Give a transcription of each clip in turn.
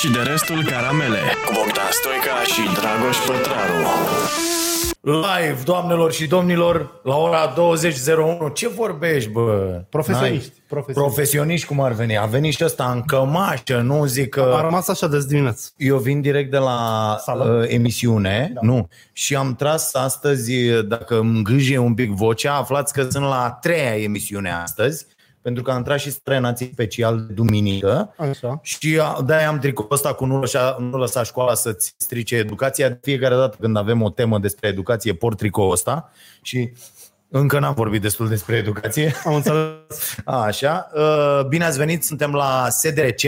și de restul caramele cu Bogdan Stoica și Dragoș Pătraru. Live, doamnelor și domnilor, la ora 20.01. Ce vorbești, bă? Profesioniști, N-ai- profesioniști. Profesioniști cum ar veni. A venit și ăsta în cămașă, nu zic că... A rămas așa de dimineață. Eu vin direct de la Sală? uh, emisiune, da. nu, și am tras astăzi, dacă îmi gâjie un pic vocea, aflați că sunt la a treia emisiune astăzi, pentru că am tras și strenații special de duminică Așa. și a- de-aia am tricoul ăsta cu nu lăsa, nu lăsa școala să-ți strice educația. De fiecare dată când avem o temă despre educație, port tricoul ăsta și încă n-am vorbit destul despre educație. Am înțeles. Așa, uh, bine ați venit, suntem la SDRC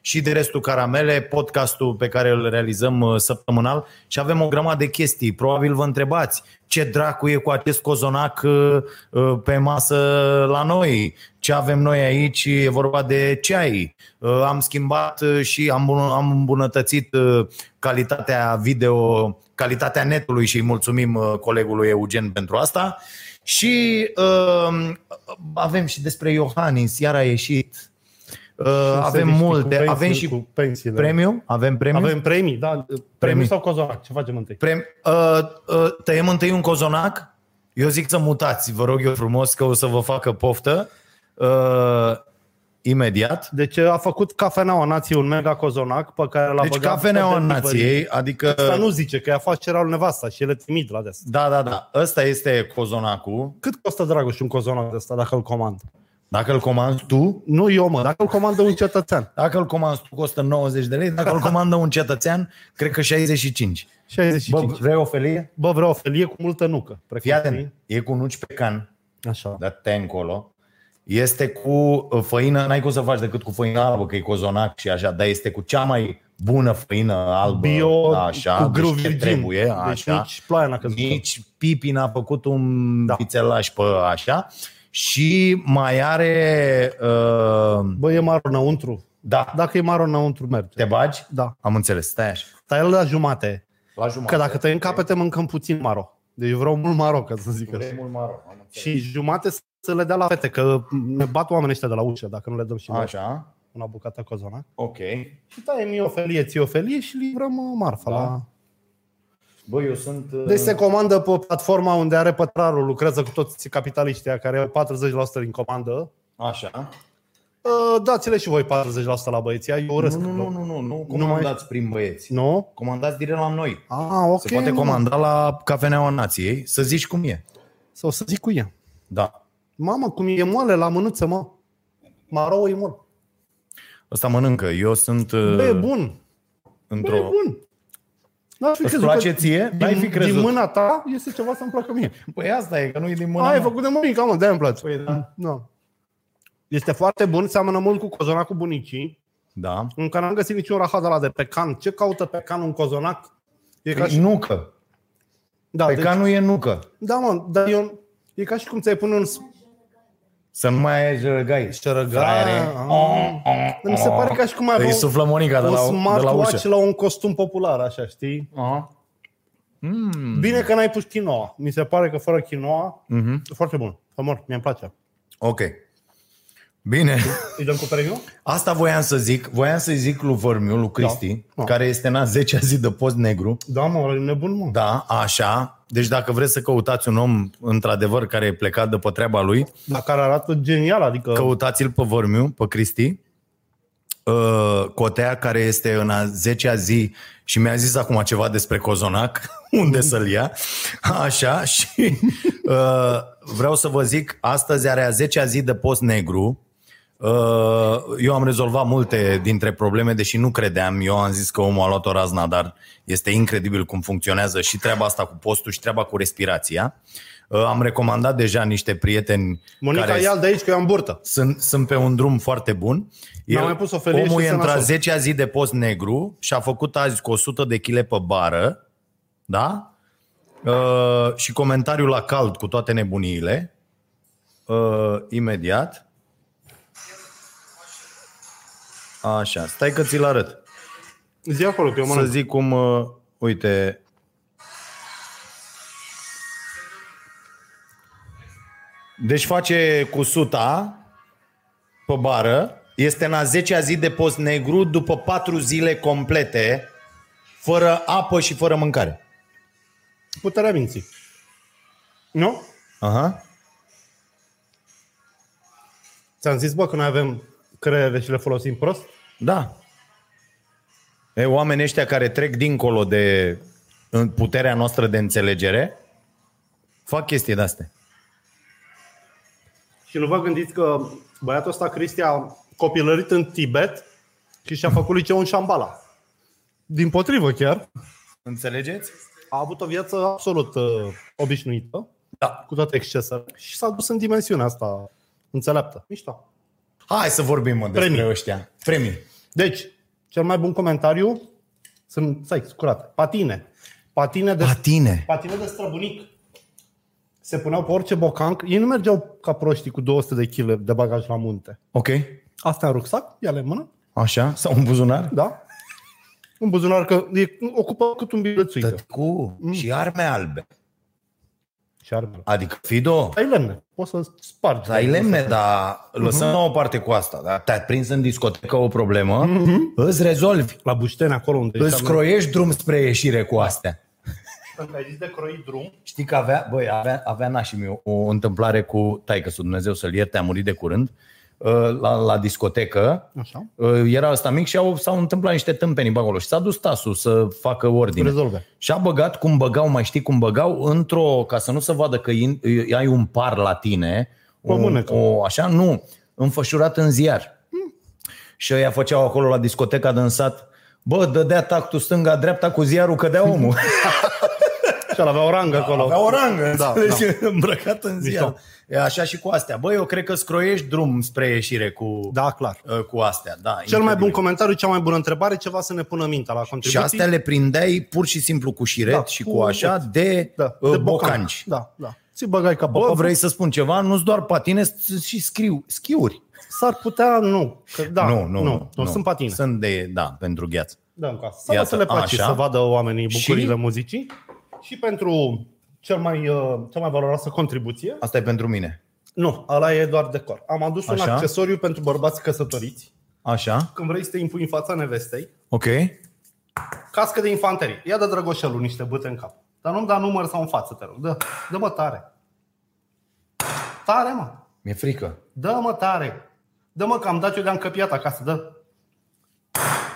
și de restul Caramele, podcastul pe care îl realizăm uh, săptămânal și avem o grămadă de chestii. Probabil vă întrebați ce dracu e cu acest cozonac uh, uh, pe masă la noi, ce avem noi aici, e vorba de ceai. Uh, Am schimbat uh, și am îmbun- am îmbunătățit uh, calitatea video, calitatea netului și îi mulțumim uh, colegului Eugen pentru asta. Și uh, avem și despre Iohannis, iar a ieșit. Uh, avem Seriști multe, cu pensii- avem și cu pensiile. premiu, avem premiu. Avem premii, da. Premii, Premii. sau cozonac? Ce facem întâi? Prem, uh, uh, tăiem întâi un cozonac. Eu zic să mutați, vă rog eu frumos că o să vă facă poftă. Uh, imediat. Deci a făcut Cafeneaua Nației un mega cozonac pe care l-a Deci băgat cafeneaua pe delivery. nației, adică... Asta nu zice, că e afacerea lui nevasta și ele trimit la des. Da, da, da. Ăsta este cozonacul. Cât costă, Dragoș, un cozonac de ăsta dacă îl comand? Dacă îl comanzi tu, Nu eu, mă, dacă îl comandă un cetățean. dacă îl comanzi tu, costă 90 de lei. Dacă îl comandă un cetățean, cred că 65. 65. Bă, vrei o felie? Bă, vreau o felie cu multă nucă. Fii Precum atent, e cu nuci pe can, Așa. dă-te încolo. Este cu uh, făină, n-ai cum să faci decât cu făină albă, că e cozonac și așa, dar este cu cea mai bună făină albă. Bio așa, cu grâu deci ce virgin. Trebuie, Deci așa. nici ploaia n-a căzut. Nici Pipi n-a făcut un da. Da. pițelaș pe așa. Și mai are... Uh, Bă, e maro înăuntru. da, Dacă e maro înăuntru, merge. te bagi? Da. Am înțeles, stai așa. Stai el la jumate. La jumătate. Că dacă tăiem capete, mâncăm puțin maro. Deci vreau mult maro, ca să zic așa. Vrei mult maro, am înțeles. Și jumate să le dea la fete, că ne bat oamenii ăștia de la ușă dacă nu le dăm și noi Așa, una bucată cozonac. ok. Și taie mie o felie, ție o felie și livrăm uh, marfa Da. la... Bă, eu sunt... uh, Deci se comandă pe platforma unde are pătrarul, lucrează cu toți capitaliștii aia care au 40% din comandă. Așa. Uh, Dați-le și voi 40% la băieții, eu urăsc. Nu, nu, nu, nu, nu, nu Nu comandați prin băieți. Nu? Comandați direct la noi. Ah, ok. Se poate mă. comanda la Cafeneaua Nației, să zici cum e. Sau să zic cu ea. Da. Mamă, cum e moale la mânuță, mă. Maro e mult. Ăsta mănâncă. Eu sunt uh, Bă, e bun. Bă, într-o... e bun. N-aș fi Îți crezut place că ție? N-ai fi Din, crezut. din mâna ta este ceva să-mi placă mie. Păi asta e, că nu e din mâna Ai mea. făcut de mămica, mă, de-aia îmi place. Păi da. Da. Este foarte bun, seamănă mult cu cozonacul bunicii. Da. Încă n-am găsit niciun rahat de la de pecan. Ce caută pecan un cozonac? E ca Păi și... nucă. Da, Pe deci, ca nu e nucă. da, mă, dar eu... E ca și cum ți-ai pune un Să nu mai ai jărăgai. Fraiere. șerăgai. Mi se pare ca și cum ai Îi avea un, suflă Monica de un la, de la smartwatch ușă. la un costum popular, așa, știi? Aha. Mm. Bine că n-ai pus quinoa. Mi se pare că fără quinoa Mhm. e foarte bun. Mor, mi-e place. Ok. Bine. Îi dăm cu premiu? Asta voiam să zic. Voiam să zic lui Vărmiu, lui Cristi, Da. care este în a 10-a zi de post negru. Da, mă, e nebun, mă. Da, așa. Deci dacă vreți să căutați un om, într-adevăr, care e plecat de pe treaba lui, Dar care arată genial, adică... căutați-l pe Vărmiu, pe Cristi. Uh, Cotea, care este în a 10-a zi și mi-a zis acum ceva despre cozonac, unde să-l ia. Așa, și uh, vreau să vă zic, astăzi are a 10-a zi de post negru. Uh, Eu am rezolvat multe dintre probleme, deși nu credeam. Eu am zis că omul a luat o razna, dar este incredibil cum funcționează și treaba asta cu postul și treaba cu respirația. Uh, Am recomandat deja niște prieteni Monica, care ia de aici că eu am burtă. sunt, sunt pe un drum foarte bun. N-am mai pus o felie omul și e să într-a nasol. 10-a zi de post negru și a făcut azi cu 100 de kg pe bară, da? Uh, și comentariul la cald cu toate nebuniile. Uh, imediat. Așa, stai că ți-l arăt. Zi acolo, că eu Să mănânc. zic cum, uh, uite, Deci face cu suta pe bară Este în a 10-a zi de post negru după 4 zile complete, fără apă și fără mâncare. Puterea minții. Nu? Aha. Ți-am zis, bă, că noi avem creiere și le folosim prost? Da. E, oamenii ăștia care trec dincolo de în puterea noastră de înțelegere, fac chestii de-astea. Și nu vă gândiți că băiatul ăsta, Cristi, a copilărit în Tibet și și-a făcut liceu în Shambhala. Din potrivă chiar, Înțelegeți? a avut o viață absolut uh, obișnuită, Da. cu toate excesele, și s-a dus în dimensiunea asta înțeleaptă. Mișto. Hai să vorbim mă, despre Premii. ăștia. Premii. Deci, cel mai bun comentariu sunt, stai, curat, patine. Patine de, Patine. patine de străbunic. Se puneau pe orice bocanc. Ei nu mergeau ca proștii cu 200 de kg de bagaj la munte. Ok. Asta în rucsac, ia-le în mână, Așa? Sau un buzunar? da? Un buzunar că e, ocupă cât un bilețuică. Tătcu. Și arme albe. Și armele. Adică, Fido, Ai lemne. Poți să spargi. ai lemne, dar lăsăm la o parte cu asta. Da? Te-ai prins în discotecă o problemă, îți rezolvi. La Bușteni, acolo unde Îți croiești drum spre ieșire cu astea. Când ai zis de croit drum, Știi că avea, băi, avea, avea nașii meu o întâmplare cu taică să Dumnezeu să-l ierte, a murit de curând, uh, la, la discotecă. Așa. Uh, Era ăsta mic și au, s-au întâmplat niște tâmpenii pe acolo și s-a dus tasul să facă ordine. Rezolve. Și a băgat cum băgau, mai știi cum băgau, într-o, ca să nu se vadă că in- ai un par la tine, Pe mânecă. o, așa, nu, înfășurat în ziar. Și ăia făceau acolo la discoteca de însat, bă, dădea tactul stânga-dreapta cu ziarul, cădea omul. și el avea o rangă acolo. Avea o rangă, Da, înțelegi? îmbrăcat în ziar. Mișto. E așa și cu astea. Bă, eu cred că scroiești drum spre ieșire cu, Da, clar. cu astea. Da, Cel mai incredibil. bun comentariu, cea mai bună întrebare, ceva să ne pună mintea la Și contribuții. astea le prindeai pur și simplu cu șiret Da, și cu- cu așa de, da, uh, de bocanci. Da, da. Ți băgai ca Bă, vrei să spun ceva? Nu-s doar patine, s- și scriu, schiuri. S-ar putea, nu. Că, da, nu, nu, nu, nu, sunt patine. Sunt de, da, pentru gheață. Da, în casă. Să Iată, să le place așa. să vadă oamenii bucurile Și? muzicii. Și pentru cel mai, uh, cea mai valoroasă contribuție, Asta e pentru mine. nu, ăla e doar decor. Am adus un Așa? accesoriu pentru bărbați căsătoriți. Așa, Când vrei să te impui în fața nevestei, ok. cască de infanterie. Ia de drăgoșelul niște băte în cap. Dar nu-mi da număr sau în față, te rog. Dă, dă mă tare. Tare, mă. Mi-e frică. Dă mă tare. Dă mă că am dat eu de-am căpiat acasă. Dă.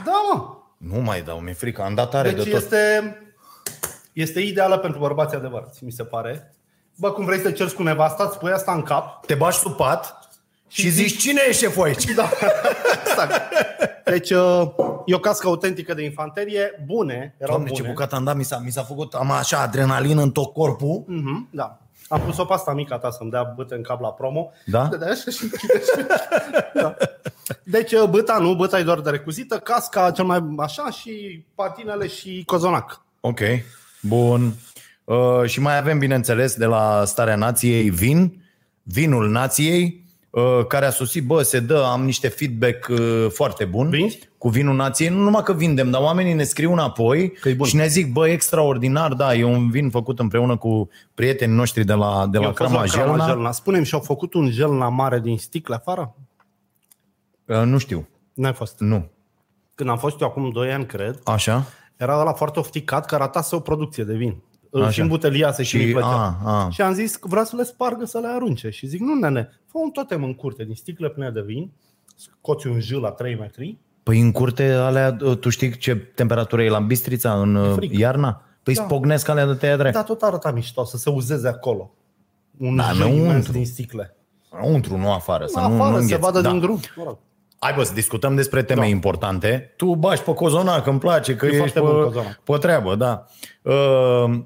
Da, mă. Nu mai dau, mi-e frică. Am dat tare Deci de tot. este, este ideală pentru bărbații adevărați, mi se pare. Bă, cum vrei să cerți cu nevasta, îți pui asta în cap. Te bași sub pat și zici cine e șeful aici? Da, exact. Deci uh, e o cască autentică de infanterie, bune, erau Doamne, ce bune. bucat am dat, mi s-a, mi s-a făcut, am așa adrenalină în tot corpul. Mhm, da. Am pus-o pe asta mica ta să-mi dea bâte în cap la promo. Da? Dădea așa și închide și- da. Deci uh, băta nu, băta e doar de recuzită, casca cel mai așa și patinele și cozonac. Ok, bun. Uh, și mai avem, bineînțeles, de la Starea Nației vin, vinul nației, uh, care a sosit, bă, se dă, am niște feedback uh, foarte bun Vinzi? cu vinul nației. Nu numai că vindem, dar oamenii ne scriu înapoi Că e bun. și ne zic, bă, extraordinar, da, e un vin făcut împreună cu prietenii noștri de la, de la Eu am fost Crama Jelna. Jelna. Spune-mi, și-au făcut un gelna mare din sticle afară? Uh, nu știu, N-ai fost. nu. Când am fost eu acum 2 ani, cred, Așa? Era ăla foarte ofticat că ratase o producție de vin. Așa. Și în buteliase și, Și- și plăcea. a, a. Și am zis că vreau să le spargă, să le arunce. Și zic, nu nene, fă un totem în curte din sticle pline de vin, scoți un jâl la 3 metri, Păi în curte alea, tu știi ce temperatură e la Bistrița în uh, frig. iarna? Păi Da. spognesc alea de tăia drept. dar tot arăta mișto să se uzeze acolo. Un Da, jâl imens înăuntru. din sticle. Înăuntru, nu afară. Să Nu, nu, afară, nu se îngheți. vadă da. din drum. Mă rog. Hai bă, să discutăm despre teme Da. importante. Tu bași pe cozonac, îmi place că E ești foarte pe, bun cozonac. pe treabă, da. Uh,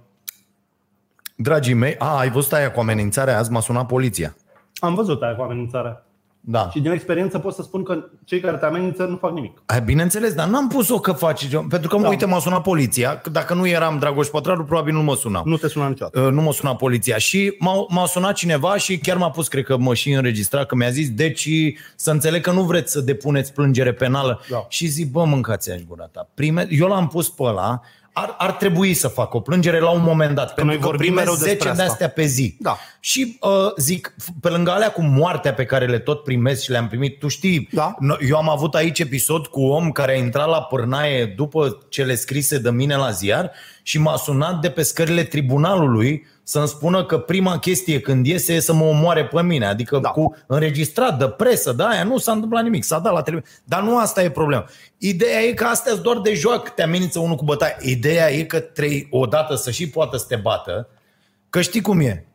dragii mei, a, ai văzut aia cu amenințarea azi, m-a sunat poliția. Am văzut aia cu amenințarea. Da. Și din experiență pot să spun că cei care te amenință nu fac nimic. Ai, bineînțeles, dar n-am pus-o că faci, pentru că, da. Da. uite, m-a sunat poliția. că Dacă nu eram Dragoș Pătraru, probabil nu mă sunau. Nu te suna niciodată. Uh, nu m-a sunat poliția și m-a, m-a sunat cineva și chiar m-a pus, cred că mă și înregistra, că mi-a zis, deci să înțeleg că nu vreți să depuneți plângere penală. Da. Și zic, bă, mâncați aș gura ta. Prime, eu l-am pus pe ăla, ar, ar trebui să facă o plângere la un moment dat. Pentru noi că vorbim primesc mereu despre 10 de asta. astea pe zi. Da. Și uh, zic, f- pe lângă alea cu moartea pe care le tot primesc și le-am primit, tu știi, Da. no- eu am avut aici episod cu om care a intrat la pârnaie după cele scrise de mine la ziar și m-a sunat de pe scările tribunalului să-mi spună că prima chestie când iese e să mă omoare pe mine. Adică da. Da. cu înregistrat de presă, de aia, nu s-a întâmplat nimic, s-a dat la televiziune. Dar nu asta e problema. Ideea e că astea doar de joc, te amenință unul cu bătaie. Ideea e că trei odată să și poată să te bată, că știi cum e.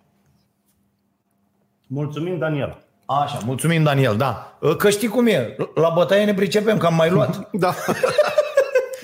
Mulțumim, Daniela. Așa, mulțumim Daniel, da. Că știi cum e, la bătaie ne pricepem, că am mai luat. Da.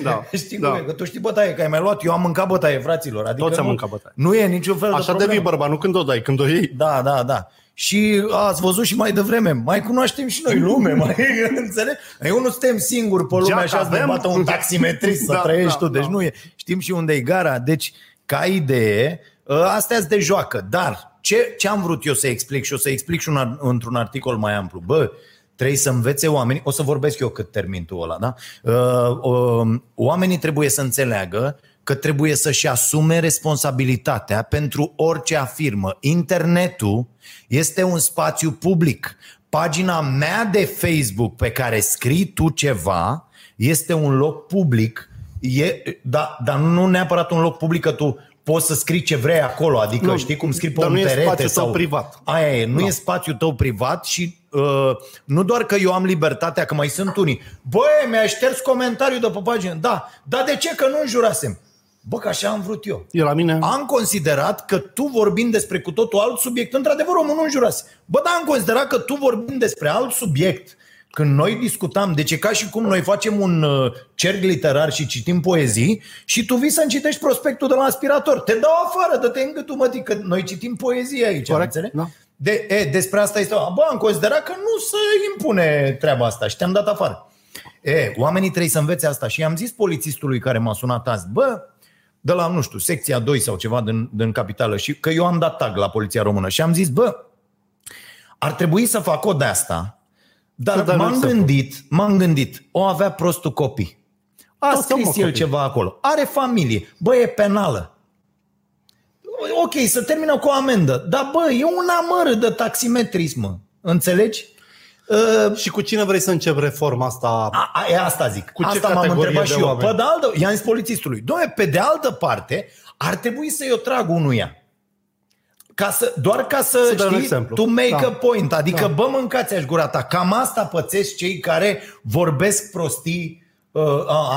da. Știi da. cum e, că tu știi bătaie, că ai mai luat, eu am mâncat bătaie, fraților. Adică Toți am nu, mâncat bătaie. Nu e niciun fel de Așa problemă. devii bărbat, nu când o dai, când o iei. Da, da, da. Și ați văzut și mai devreme, mai cunoaștem și noi lume, mai înțeleg? Eu nu suntem singuri pe lume Geaca așa să ne avem. bată un taximetrist să Da, trăiești da, tu, deci da. nu e. Știm și unde e gara, deci ca idee, ă, astea sunt de joacă, dar ce, ce am vrut eu să explic și o să explic și un, ar- într-un articol mai amplu, bă, trebuie să învețe oamenii, o să vorbesc eu cât termin tu ăla, da? Uh, uh, oamenii trebuie să înțeleagă că trebuie să-și asume responsabilitatea pentru orice afirmă. Internetul este un spațiu public. Pagina mea de Facebook pe care scrii tu ceva este un loc public, e, da, dar nu neapărat un loc public că tu poți să scrii ce vrei acolo, adică Nu, știi cum scrii pe dar un nu e perete spațiul tău sau privat. Aia e, nu Da. e spațiul tău privat și uh, nu doar că eu am libertatea, că mai sunt unii. Băi, mi-a șters comentariul de pe pagină. Da, dar de ce că nu înjurasem? Bă, că așa am vrut eu. E la mine... Am considerat că tu vorbind despre cu totul alt subiect, într-adevăr omul nu înjurase. Bă, dar am considerat că tu vorbind despre alt subiect, când noi discutam, deci e ca și cum noi facem un uh, cerc literar și citim poezii și tu vii să-mi citești prospectul de la aspirator. Te dau afară, dă-te în gâtul, mă, că noi citim poezie aici, Corect, înțelegi? da. De, e, despre asta este. Bă, am considerat că nu se impune treaba asta și te-am dat afară. E, oamenii trebuie să învețe asta și am zis polițistului care m-a sunat azi, bă, de la, nu știu, secția 2 sau ceva din, din capitală și că eu am dat tag la poliția română și am zis, bă, ar trebui să fac o de asta, Să dar dai un m-am exemplu. gândit, m-am gândit, o avea prostul copii. A Toți au, mă, scris el copii. ceva acolo. Are familie. Bă, e penală. Ok, să termină cu o amendă. Dar bă, e un amăr de taximetrism, mă. Înțelegi? Uh, Și cu cine vrei să începi reforma asta? a, a, e asta zic. Cu ce asta m-am categorie întrebat de și eu. oameni? Pe de altă, i-am zis polițistului. Doamne, pe de altă parte, ar trebui să-i o trag unuia. Ca să, doar ca să, Să dai un știi, exemplu. to make Da. a point. Adică, Da. bă, mâncați aș gura ta. Cam asta pățesc cei care vorbesc prostii, uh,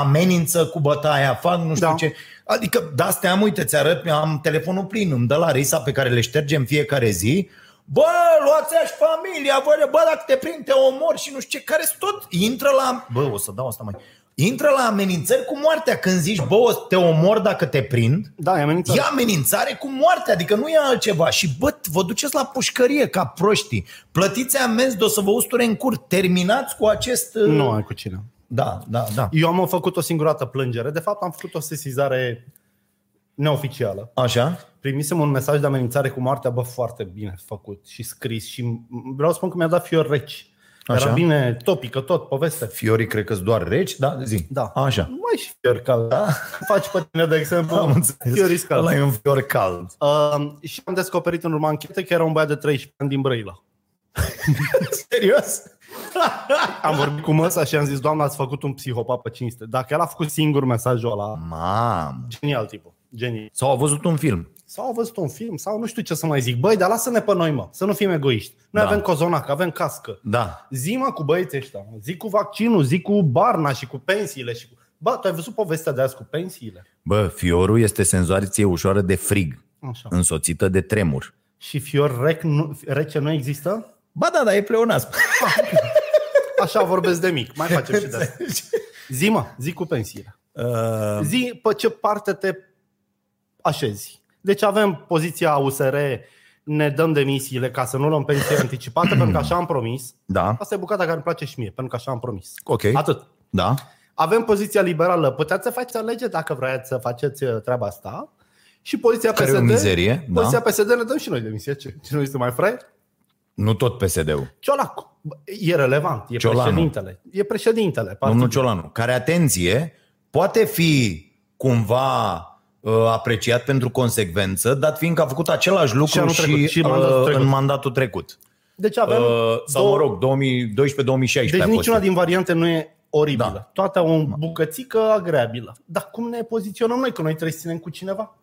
amenință cu bătaia, fac nu știu Da. ce. Adică, de astea am, uite, ți-arăt, am telefonul plin, îmi dă la risa pe care le ștergem fiecare zi. Bă, luați-aș familia, bă, bă, dacă te prind, te omor și nu știu ce, care tot intră la... Bă, o să dau asta mai... Intră la amenințări cu moartea când zici, bă, o să te omor dacă te prind. Da, e amenințare. E amenințare cu moartea, adică nu e altceva. Și bă, vă duceți la pușcărie ca proștii. Plătiți amenzi de o să vă usture în cur. Terminați cu acest... uh, Nu ai cu cine. Da, da, da. Eu am făcut o singură dată plângere. De fapt, am făcut o sesizare neoficială. Așa? Primisem un mesaj de amenințare cu moartea, bă, foarte bine făcut și scris și m- vreau să spun că mi-a dat fior reci. Așa. Era bine, topică, tot, poveste. Fiorii cred că sunt doar reci, da? Zi. Da. Așa. Nu mai și fiori cald. Da? Faci pe tine, de exemplu, Am înțeles. fiorii scald. Ăla e un fior cald. Uh, și am descoperit în urma anchete că era un băiat de 13 ani din Brăila. Serios? Am vorbit cu măsa și am zis, doamna, ați făcut un psihopat pe cinste. Dacă el a făcut singur mesajul ăla, Mamă. genial tipul, genial. Sau au văzut un film. Sau au văzut un film, sau nu știu ce să mai zic. Băi, dar lasă-ne pe noi, mă, să nu fim egoiști. Noi Da. avem cozonac, avem cască. Da. Zi mă cu băieții ăștia, mă. zi cu vaccinul, zi cu barna și cu pensiile. Și cu... Bă, tu ai văzut povestea de azi cu pensiile? Bă, fiorul este senzație ușoară de frig, Așa. însoțită de tremur. Și fior rec, nu, rece nu există? Ba da, da, e pleonasm. Așa vorbesc de mic, mai facem și de asta. Zi mă, zi cu pensiile. Uh, Zi pe ce parte te așezi. Deci avem poziția USR, ne dăm demisiile ca să nu luăm pensie anticipată, pentru că așa am promis. da, Asta e bucata care îmi place și mie, pentru că așa am promis. ok. Atât. Da. Avem poziția liberală. Puteți să faceți lege dacă vreți să faceți uh, treaba asta. Și poziția Care e o PSD. mizerie, da. Poziția PSD ne dăm și noi demisia. Ce, ce nu este mai fraier? Nu tot PSD-ul. Ciolacu. Bă, E relevant. E Ciolanu. președintele. E președintele. Domnul partidului. Ciolanu, care, atenție, poate fi cumva uh, apreciat pentru consecvență, dat fiind că a făcut același lucru anul și, trecut, și uh, mandatul trecut. în mandatul trecut. Deci avem Uh, sau, două- mă rog, 2012-2016 Deci a fost. niciuna din variante nu e oribilă. Da. Toate au o bucățică agreabilă. Dar cum ne poziționăm noi? Că noi trebuie să ținem cu cineva.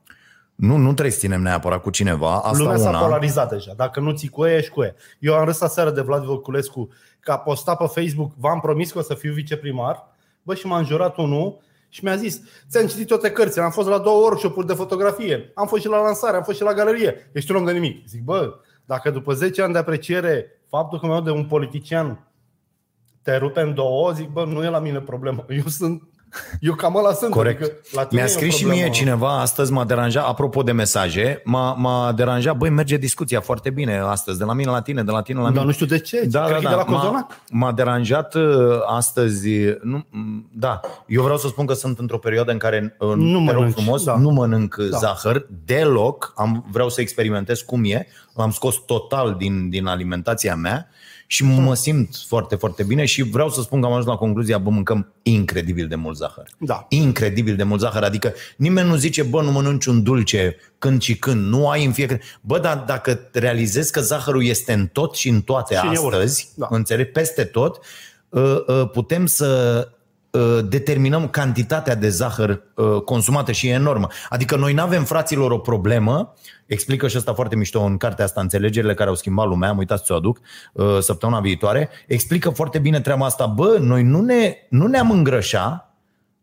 Nu, nu trebuie să ținem neapărat cu cineva. Asta Lumea s-a una. polarizat deja. Dacă nu ții cu ea, ești cu ea. Eu am râs aseară de Vlad Voculescu că a postat pe Facebook v-am promis că o să fiu viceprimar. Bă, și m-a înjurat unul și mi-a zis ți-am citit toate cărțile, am fost la două workshop-uri de fotografie, am fost și la lansare, am fost și la galerie. Ești un om de nimic. Zic, bă, dacă după 10 ani de apreciere faptul că mi-au de un politician te rupe în două, zic, bă, nu e la mine problemă. Eu sunt eu cam ăla sunt. Corect. Adică la tine Mi-a e o scris și problemă. mie cineva, astăzi m-a deranjat, apropo de mesaje, m-a, m-a deranjat, băi, merge discuția foarte bine astăzi, de la mine la tine, de la tine la mine. Dar nu știu de ce. Da, Cred da, că e da. de la M-a, Cozonac. m-a deranjat uh, astăzi. Nu, m, da, eu vreau să spun că sunt într-o perioadă în care uh, Nu te rog mănânci, frumos, da. nu mănânc Da. zahăr deloc. Am, vreau să experimentez cum e. L-am scos total din, din alimentația mea și mă simt foarte, foarte bine și vreau să spun că am ajuns la concluzia, bă, mâncăm incredibil de mult zahăr. Da. Incredibil de mult zahăr. Adică nimeni nu zice, bă, nu mănânci un dulce când și când, nu ai în fiecare... Bă, dar dacă realizezi că zahărul este în tot și în toate Și în euro. astăzi, Da. înțeleg, peste tot, uh, uh, putem să uh, determinăm cantitatea de zahăr uh, consumată și e enormă. Adică noi nu avem, fraților, o problemă, explică și asta foarte mișto în cartea asta, Înțelegerile care au schimbat lumea, am uitat să o aduc uh, săptămâna viitoare, explică foarte bine treaba asta. Bă, noi nu, ne, nu ne-am îngrășa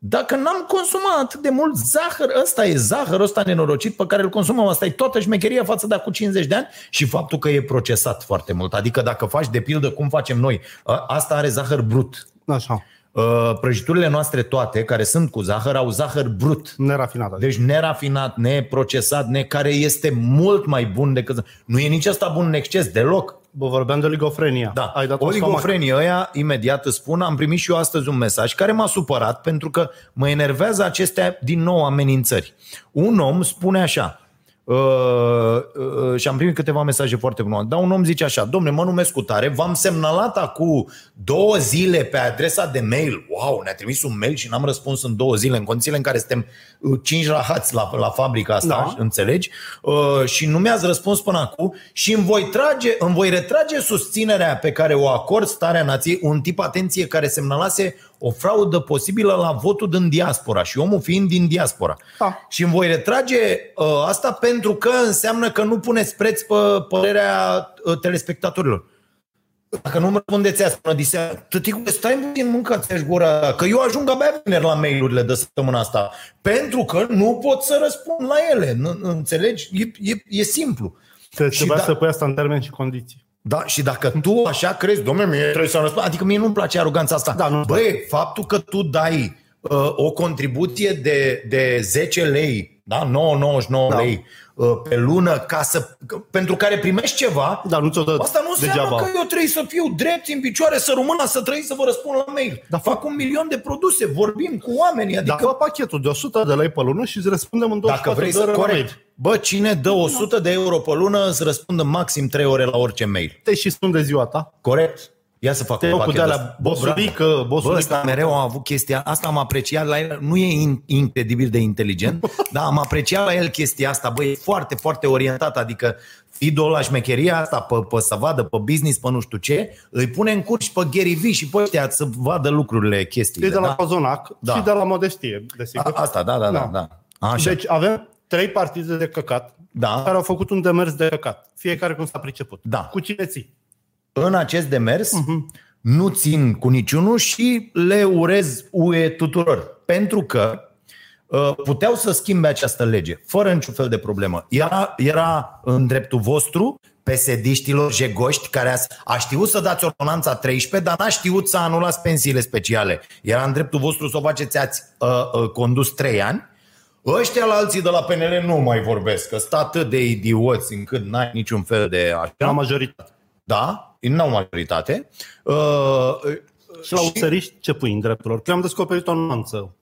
dacă n-am consumat atât de mult zahăr, ăsta e zahăr, ăsta nenorocit pe care îl consumăm, asta e toată șmecheria față de acum 50 de ani și faptul că e procesat foarte mult. Adică dacă faci de pildă cum facem noi, ă, asta are zahăr brut. Așa. Ă, Prăjiturile noastre toate, care sunt cu zahăr, au zahăr brut. Nerafinată. Deci nerafinat, neprocesat, ne, care este mult mai bun decât... Nu e nici asta bun în exces, deloc. Bă, vorbeam de oligofrenia. Da, Ai dat un stomac. oligofrenie ăia, imediat îți spun, am primit și eu astăzi un mesaj care m-a supărat pentru că mă enervează acestea din nou amenințări. Un om spune așa, Uh, uh, și am primit câteva mesaje foarte frumoase. Dar un om zice așa, domne, mă numesc cu tare, v-am semnalat acum două zile pe adresa de mail. Wow, ne-a trimis un mail și n-am răspuns în două zile, în condițiile în care suntem uh, cinci rahați la, la fabrica asta, Da. înțelegi? Uh, și nu mi-ați răspuns până acum și îmi voi, trage, îmi voi retrage susținerea pe care o acord starea nației, un tip, atenție, care semnalase o fraudă posibilă la votul din diaspora și omul fiind din diaspora. Da. Și îmi voi retrage uh, asta pentru că înseamnă că nu puneți preț pe părerea uh, telespectatorilor. Dacă nu mă răspundeți asta până diseară, tăticule, stai puțin, mâncați-și gura, că eu ajung abia vineri la mail-urile de săptămâna asta, pentru că nu pot să răspund la ele, nu, nu înțelegi? E, e, e simplu. Te, Și trebuia da- să pui asta în termeni și condiții. Da, și dacă tu așa crezi, domnule, mie trebuie să răspund, adică mie nu-mi place aroganța asta. Da, nu. Băi, faptul că tu dai uh, o contribuție de, de 10 lei, da, 9,99 Da. lei uh, pe lună, ca să, că- pentru care primești ceva, Dar nu ți-o dă Asta nu înseamnă degeaba. că eu trebuie să fiu drept în picioare, să rămână, să trăi, să vă răspund la mail. Da. Dar fac un milion de produse, vorbim cu oamenii, adică Dacă pachetul de 100 de lei pe lună și îți răspundem în 24 dacă vrei de să ore la mail. corect. Bă, cine dă 100 de euro pe lună îți răspundă maxim 3 ore la orice mail. Te și spun de ziua ta. Corect? Ia să fac Te un iau cu pachet de-alea ăsta. Bă, bosulică, bravo. Bă, bosulică. ăsta mereu am avut chestia asta, am apreciat la el, nu e in, incredibil de inteligent, dar am apreciat la el chestia asta, bă, e foarte, foarte orientat, adică idol la șmecheria asta, pe, pe să vadă, pe business, pe nu știu ce, îi pune în curs și pe Gary Vee și pe ăștia să vadă lucrurile, chestiile. E de la da? Cozonac Da. și de la modestie, desigur. A, asta, da, da, da. da. Așa. Deci avem trei partide de căcat Da. care au făcut un demers de căcat. Fiecare cum s-a priceput. Da. Cu cine ții? În acest demers Mhm. nu țin cu niciunul și le urez UE tuturor. Pentru că uh, puteau să schimbe această lege fără niciun fel de problemă. Era, era în dreptul vostru pesediștilor jegoști care a, a știut să dați ordonanța 13, dar n-a știut să anulați pensiile speciale. Era în dreptul vostru să o faceți, ați uh, uh, condus 3 ani. Ăștia la alții de la PNL nu mai vorbesc, că sunt atât de idioți încât n-ai niciun fel de așa. La majoritate. Da, n-au majoritate. Uh, Și la useriști ce pui în dreptul lor? Că eu am descoperit o nuanță.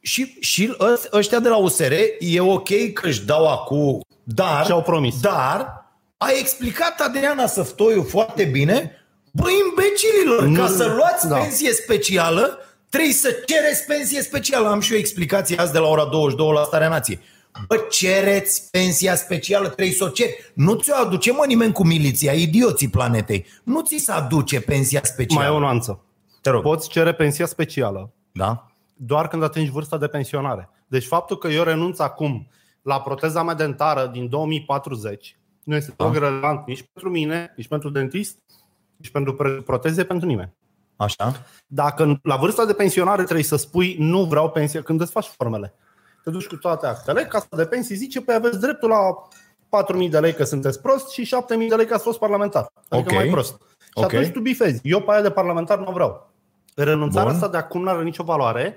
și, și ăs- ăștia de la USR e ok că își dau acum, dar, Și-au promis. dar a explicat Adriana Săftoiu foarte bine, bă, imbecililor, Nu- ca să luați da. pensie specială, Trebuie să cereți pensie specială. Am și o explicație azi de la ora 22 la Starea Nației. Bă, cereți pensia specială, trebuie să o ceri. Nu ți-o aduce, mă, nimeni cu miliția, idioții planetei. Nu ți se aduce pensia specială. Mai e o nuanță. Te rog. Poți cere pensia specială Da? doar când atingi vârsta de pensionare. Deci faptul că eu renunț acum la proteza mea dentară din 2040 nu este Da. deloc relevant nici pentru mine, nici pentru dentist, nici pentru pre- proteze, pentru nimeni. Așa? Dacă în- la vârsta de pensionare trebuie să spui nu vreau pensie când îți faci formele. Te duci cu toate actele, casa de pensii zice că aveți dreptul la 4.000 de lei că sunteți prost și 7.000 de lei că ați fost parlamentar. Adică Ok. mai prost. Și Ok. atunci tu bifezi. Eu pe aia de parlamentar nu vreau. Renunțarea Bun. asta de acum nu are nicio valoare.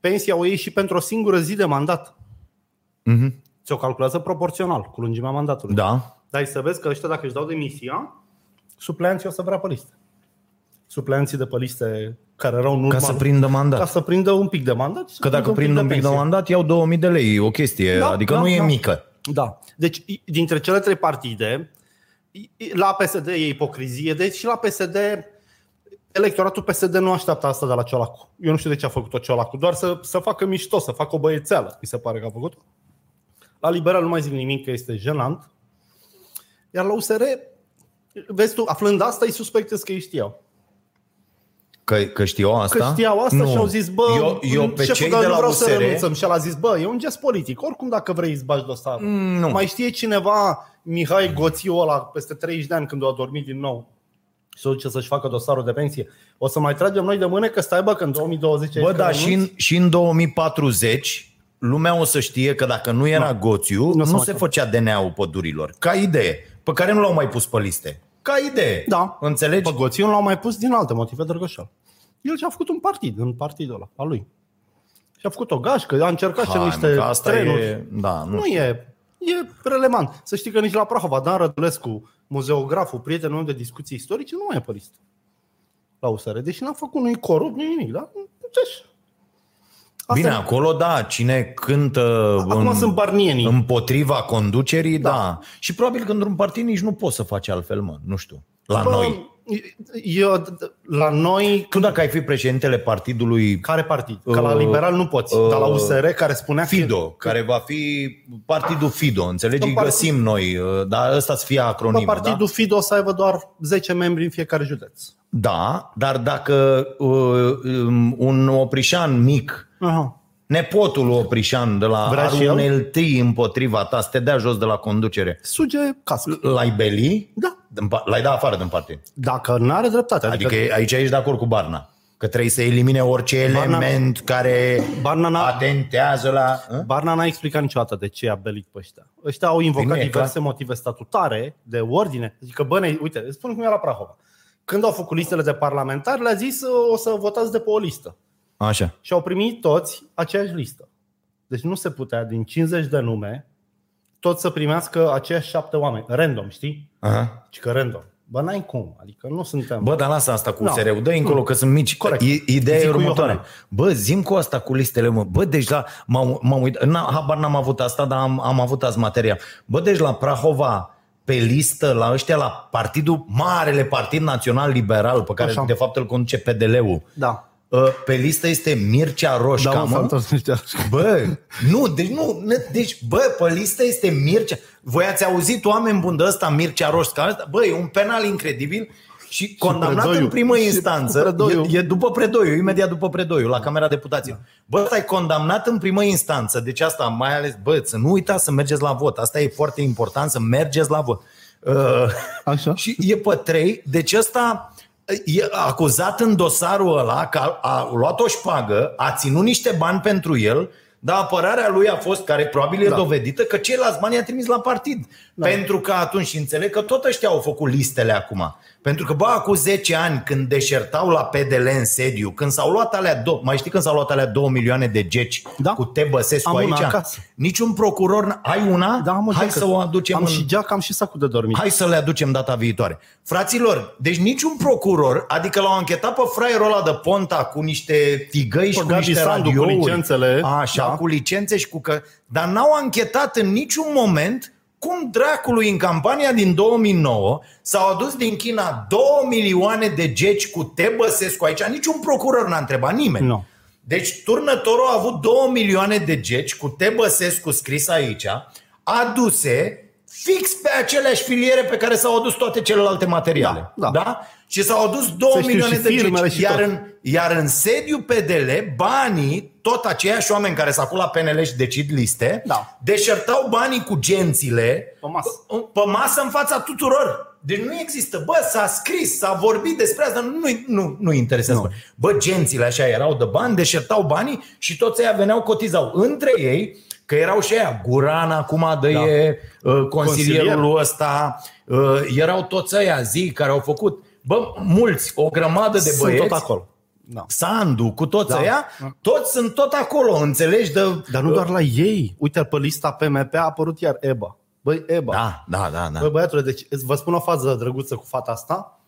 Pensia o iei și pentru o singură zi de mandat. Mhm. Ți-o calculează proporțional cu lungimea mandatului. Da. Dar să vezi că ăștia dacă își dau demisia, supleanții o să vrea pe liste. Supleanții de pe liste care erau în Ca urma să prindă ca mandat. să prindă un pic de mandat. și să Că dacă prindă prind un pic de pensie. mandat, iau 2000 de lei, o chestie, Da, adică da, nu e da. mică. Da. Deci, i- dintre cele trei partide, i- i- la PSD e ipocrizie, deci și la PSD, electoratul PSD nu așteaptă asta de la Ciolacu. Eu nu știu de ce a făcut-o Ciolacu, doar să, să facă mișto, să facă o băiețeală, mi se pare că a făcut La liberal nu mai zic nimic, că este jenant. Iar la USR, vezi tu, aflând asta, îi suspectezi că ei știau. Că, că știu asta? Că știau asta nu. și au zis, bă, eu, eu pe șeful, cei dar de nu la vreau să USR, renunțăm. Și el a zis, bă, e un gest politic. Oricum, dacă vrei, îți bagi dosarul. Mm, nu. Mai știe cineva Mihai Goțiu ăla peste 30 de ani când a dormit din nou și se duce să-și facă dosarul de pensie. O să mai tragem noi de mână că stai bă că în 2020 Bă, aici da, că și în, și în 2040 lumea o să știe că dacă nu era Goțiu, Nu nu, se nu mai se face. făcea DNA-ul pădurilor. Ca idee, pe care nu l-au mai pus pe liste. Ca idee. Da. Înțelegi? Pe Goțiu nu l-au mai pus din alte motive, Drăgășal. El și-a făcut un partid în partidul ăla, al lui. Și-a făcut o gașcă, a încercat și Hai, mă, niște că asta trenuri. e, da, nu, Nu e, e relevant. Să știi că nici la Prahova, Dan Rădulescu, muzeograful, prietenul meu de discuții istorice, nu mai e pe listă. La USR. Deși n-a făcut, nu-i corupt, nu nimic. Da? Deci, asta Bine, e. acolo da, cine cântă Acum sunt barnienii. împotriva conducerii, da. da. Și probabil că într-un partid nici nu poți să faci altfel, mă, nu știu. La Bă, noi. Eu, la noi, Tu dacă ai fi președintele partidului care partid? Că la Uh, liberal nu poți, uh, dar la USR care spunea că- Fido, care va fi partidul Fido, înțelegi? Un Îi partid- găsim noi, uh, dar ăsta să fie Bă, acronimul, partidul da? FIDO o să aibă doar 10 membri în fiecare județ. Da, dar dacă uh, um, un oprișan mic, Aha. nepotul oprișan de la Vrea are și el? un LT împotriva ta, să te dea jos de la conducere, Suge cască. l-ai beli? Da. Din pa- L-ai dat afară din partid. Dacă nu are dreptate. Adică, Adică aici ești de acord cu Barna. Că trebuie să elimine orice Barna- element care Barna n-a- atentează la... Hă? Barna n-a explicat niciodată de ce a belit pe ăștia. Ăștia au invocat Bine, e diverse clar. motive statutare, de ordine. Adică, bă, ne, uite, îți spun cum e la Prahova. Când au făcut listele de parlamentari, le-a zis o să votați de pe o listă. Așa. Și au primit toți aceeași listă. Deci nu se putea din 50 de nume toți să primească aceiași șapte oameni. Random, știi? Aha. Și că random. Bă, n-ai cum. Adică nu suntem... Bă, dar lasă asta cu Nu. USR-ul, dă încolo că sunt mici. Corect. I- Ideea Zic e cu următoarea. Iohanel. Bă, zim cu asta cu listele, mă. Bă, deci la, m-am, m-am uitat, n- habar n-am avut asta, dar am, am avut azi material. Bă, deci la Prahova, pe listă, la ăștia, la partidul, marele Partid Național Liberal, pe care Așa. de fapt îl conduce PDL-ul, Da. Ă, pe listă este Mircea Roșca, Da, mă, s-a mă. întors ăștia. Bă, nu, deci nu, ne- deci, bă, pe listă este Mircea. Voi ați auzit oameni buni de ăsta, Mircea Roșca, bă, e un penal incredibil și condamnat Predoiu. în primă Și instanță, cu Predoiu. e, e după Predoiu, imediat după Predoiu, la Camera Deputaților. Bă, ăsta e condamnat în primă instanță, deci asta mai ales, bă, să nu uitați să mergeți la vot, asta e foarte important, să mergeți la vot. Uh, Așa. și e pe trei, deci ăsta e acuzat în dosarul ăla că a, a luat o șpagă, a ținut niște bani pentru el, dar apărarea lui a fost, care probabil e Da. dovedită, că ceilalți bani i-a trimis la partid. Da. Pentru că atunci, și înțeleg că tot ăștia au făcut listele acum. Pentru că, bă, acum 10 ani, când deșertau la PDL în sediu, când s-au luat alea, două, mai știi când s-au luat alea 2 milioane de geci Da. cu Te Băsescu Am una aici? acasă. Niciun procuror, n- ai una? Da, mă, Hai geacă. să o aducem Am în... și geac, am și sacul de dormit. Hai să le aducem data viitoare. Fraților, deci niciun procuror, adică l-au anchetat pe fraierul ăla de Ponta cu niște tigăi și Pe cu Gabi niște Sandu cu radiouri. licențele. Așa, Da. cu licențe și cu că... Dar n-au anchetat în niciun moment cum dracului în campania din 2009 s-au adus din China 2 milioane de geci cu T. Băsescu aici? Niciun procuror n-a întrebat nimeni. Nu. Deci turnătorul a avut 2 milioane de geci cu T. Băsescu scris aici, aduse fix pe aceleași filiere pe care s-au adus toate celelalte materiale. Da, da. da? Și s-au adus 2 Să știu milioane și de firmele geci. și Iar tot. în, iar în sediu PDL, banii, tot aceiași oameni care s-au la PNL și decid liste, Da. deșertau banii cu gențile Pe masă. pe masă în fața tuturor. Deci nu există. Bă, s-a scris, s-a vorbit despre asta, nu, nu, nu interesează. Nu. Bă, gențile așa erau de bani, deșertau banii și toți ăia veneau, cotizau. Între ei, că erau și aia, Guran acum de Da. e uh, consilierul Consilier. ăsta, uh, erau toți ăia zi care au făcut, bă, mulți, o grămadă de Sunt băieți. tot acolo. Da. Sandu, cu toți Da. ăia, toți sunt tot acolo, înțelegi? De, Dar nu doar la ei. Uite, pe lista PMP a apărut iar EBA. Băi, EBA. Da, da, da, da. Băi, băiatule, deci îți vă spun o fază drăguță cu fata asta.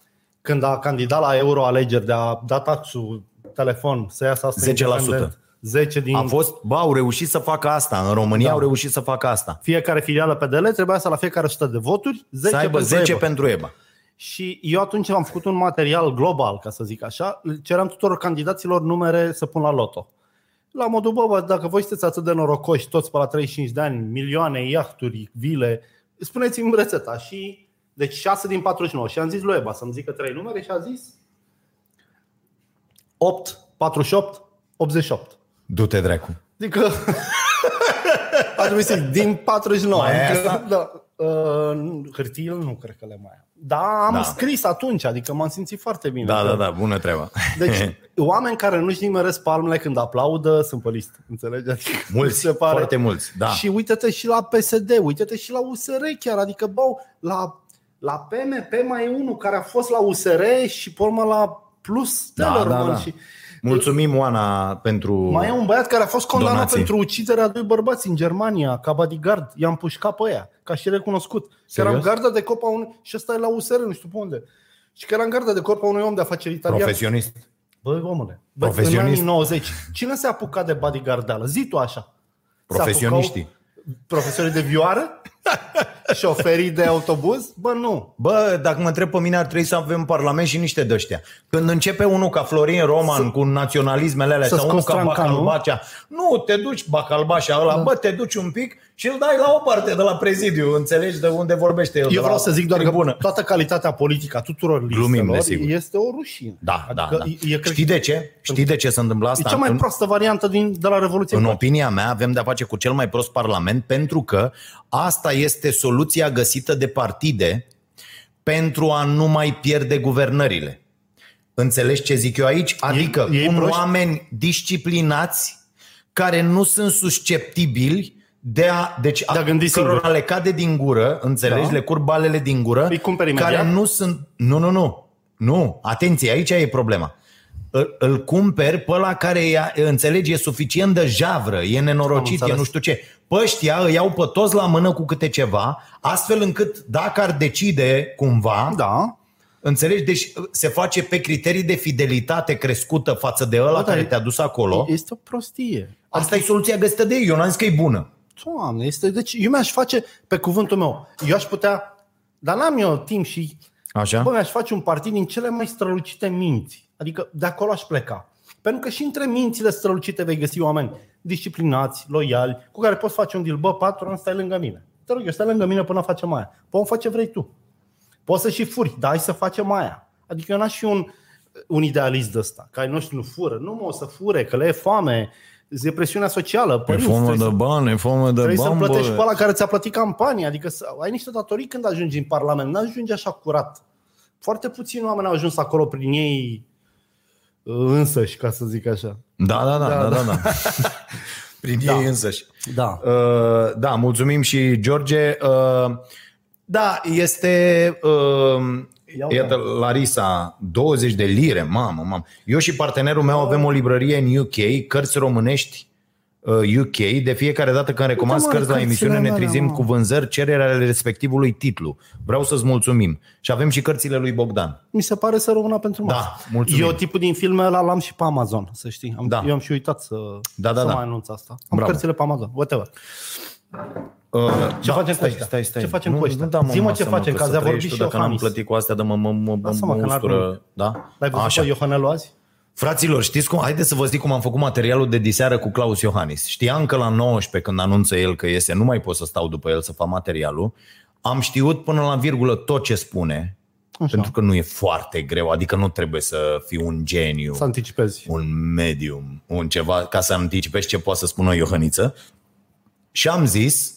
Când a candidat la euroalegeri de a da taxul telefon să iasă asta 10%. independent, 10 din A fost, bă, au reușit să facă asta. În România Da. au reușit să facă asta. fiecare filială PDL trebuia să la fiecare 100 de voturi 10 să aibă pentru 10 EBA. pentru EBA. Și eu atunci am făcut un material global, ca să zic așa, ceream tuturor candidaților numere să pun la loto. La modul, bă, bă, dacă voi sunteți atât de norocoși, toți pe la 35 de ani, milioane, iahturi, vile, spuneți-mi rețeta. Și, deci 6 din 49. Și am zis lui Eba să-mi zică 3 numere și a zis 8, 48, 88. Du-te dracu. Adică a trebuit să zic, din 49. Mai ai adică, asta? da, uh, hârtiile nu cred că le mai am. Da, am Da. da. scris atunci, adică m-am simțit foarte bine. Da, da, da, bună treaba. Deci, oameni care nu-și nimeresc palmele când aplaudă sunt pe listă. Înțelegi? Adică, mulți, se pare. foarte mulți. Da. Și uite-te și la PSD, uite-te și la USR chiar. Adică, bă, la, la PMP mai e unul care a fost la USR și pe urmă la Plus Da, Tellerman. da, da. Și Mulțumim, Oana, pentru... mai e un băiat care a fost condamnat Donații. pentru uciderea a doi bărbați în Germania, ca bodyguard. I-am pușcat pe ea, ca și recunoscut. Că Serios? eram gardă de corp a unui... Și ăsta e la USR, nu știu pe unde. Și că eram gardă de corp a unui om de afaceri italian. Profesionist. Băi, omule, bă, Profesionist. în anii 90, cine se apuca de bodyguardeală? Zi tu așa. Se Profesioniștii. apucau Profesorii de vioară? Șoferii de autobuz? Bă, nu. Bă, dacă mă întreb pe mine, ar trebui să avem parlament și niște dăștia. Când începe unul ca Florin Roman Să- cu naționalismele alea să sau unul scoți ca Trancanul. Bacalbacea, nu, te duci Bacalbașa ăla, Da. bă, te duci un pic și îl dai la o parte de la prezidiu, înțelegi de unde vorbește el. de Eu la vreau să zic doar că tribună. toată calitatea politică a tuturor Glumim, listelor desigur. este o rușine. Da, da, Adică da. E, e, cred, Știi de ce? Știi de ce se întâmplă e asta? cea mai În- proastă variantă din, de la Revoluție. În Încoace. opinia mea, avem de-a face cu cel mai prost parlament pentru că asta este soluția găsită de partide pentru a nu mai pierde guvernările. Înțelegi ce zic eu aici? Adică ei cum proști? oameni disciplinați care nu sunt susceptibili de a, deci De a gândi cărora singur. le cade din gură, înțelegi, Da. le curg balele din gură, Îi cumperi care imediat? nu sunt, nu, nu, nu, nu, atenție, aici e problema. Îl, îl cumperi pe ăla care, e, înțelegi, e suficient de javră, e Am nenorocit, e înțeles. nu știu ce. Pe ăștia îi iau pe toți la mână cu câte ceva, astfel încât dacă ar decide cumva, Da. înțelegi, deci se face pe criterii de fidelitate crescută față de ăla Bă, dar care e- te-a dus acolo. Este o prostie. Asta e soluția găsită de ei, eu n-am zis că e bună. Doamne, este, deci eu mi-aș face, pe cuvântul meu, eu aș putea, dar n-am eu timp și, Așa? bă, mi-aș face un partid din cele mai strălucite minți. Adică de acolo aș pleca. Pentru că și între mințile strălucite vei găsi oameni disciplinați, loiali, cu care poți face un deal. Bă, patru, stai lângă mine. Te rog, eu stai lângă mine până facem aia. Poți face vrei tu. Poți să și furi, dar hai să facem aia. Adică eu n-aș fi un, un idealist de ăsta, care nu știu, nu fură. Nu mă o să fure, că le e foame, e presiunea socială. Părinți, trebuie să- bani, e foame de Trebuie să-l plătești pe ăla care ți-a plătit campania. Adică să ai niște datorii când ajungi în Parlament. Nu ajungi așa curat. Foarte puțini oameni au ajuns acolo prin ei uh, însăși, ca să zic așa. Da, da, da, da, Da, da. da. Prin Da. ei însăși. Da. Uh, da, mulțumim și George. Uh, da, este uh, Ia Iată, Larisa, 20 de lire, mamă, mamă. Eu și partenerul meu avem o librărie în UK, cărți românești uh, UK. De fiecare dată când recomand mă, cărți la cărțile emisiune, ne mele, trezim mă. cu vânzări, cerere ale respectivului titlu. Vreau să-ți mulțumim. Și avem și cărțile lui Bogdan. Mi se pare să rămână pentru Da, masă. mulțumim. Eu tipul din filme ăla l-am și pe Amazon, să știi. Am, Da. Eu am și uitat să, Da, da, să da. mai anunț asta. Am Bravo. cărțile pe Amazon, whatever. Uh, Ce facem cu stai, ăștia? stai, stai. Ce facem nu, cu ăștia? Nu, da, mă, Zi-mă masă, ce facem, că azi să a vorbit trăiești și tu, Dacă n-am Iohannis. plătit cu astea, de mă, mă, mă, mă, Lasă-mă, că mă n-ar ustură. Da? L-ai văzut Așa. pe Iohanelu azi? Fraților, știți cum? Haideți să vă zic cum am făcut materialul de diseară cu Claus Iohannis. Știam că la 19, când anunță el că iese, nu mai pot să stau după el să fac materialul. Am știut până la virgulă tot ce spune, Așa. pentru că nu e foarte greu, adică nu trebuie să fii un geniu, Să anticipezi. un medium, un ceva, ca să anticipezi ce poate să spună Iohăniță. Și am zis,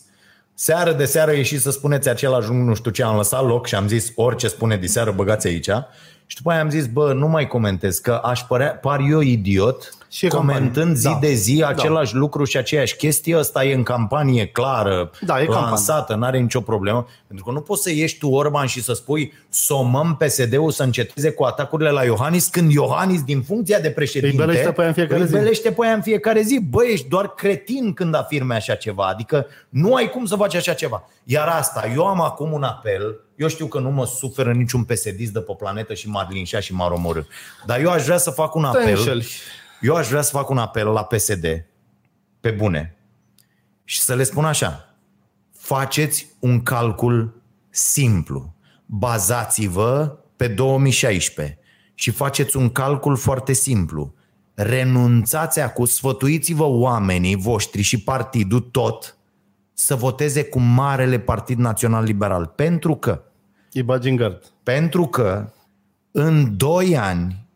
seară de seară ieși să spuneți același lucru, nu știu ce, am lăsat loc și am zis orice spune de seară băgați aici. Și după aia am zis, bă, nu mai comentez, că aș părea, par eu idiot Și e comentând campanie. zi Da. de zi Da. același lucru și aceeași chestie. Ăsta e în campanie clară, Da, e campanie. lansată, n-are nicio problemă. Pentru că nu poți să ieși tu, Orban, și să spui somăm PSD-ul să înceteze cu atacurile la Iohannis, când Iohannis, din funcția de președinte, Îi belește pe aia în fiecare îi zi. belește pe aia în fiecare zi. Bă, ești doar cretin când afirme așa ceva. Adică nu ai cum să faci așa ceva. Iar asta, eu am acum un apel, eu știu că nu mă suferă niciun psd de pe planetă și m-ar linșa și m-ar omorâ. Dar eu aș vrea să fac un Te apel. înșeli. Eu aș vrea să fac un apel la PSD, pe bune, și să le spun așa. Faceți un calcul simplu. Bazați-vă pe 2016 și faceți un calcul foarte simplu. Renunțați acum, sfătuiți-vă oamenii voștri și partidul tot să voteze cu Marele Partid Național Liberal. Pentru că Îi bagi în gard. pentru că în 2 ani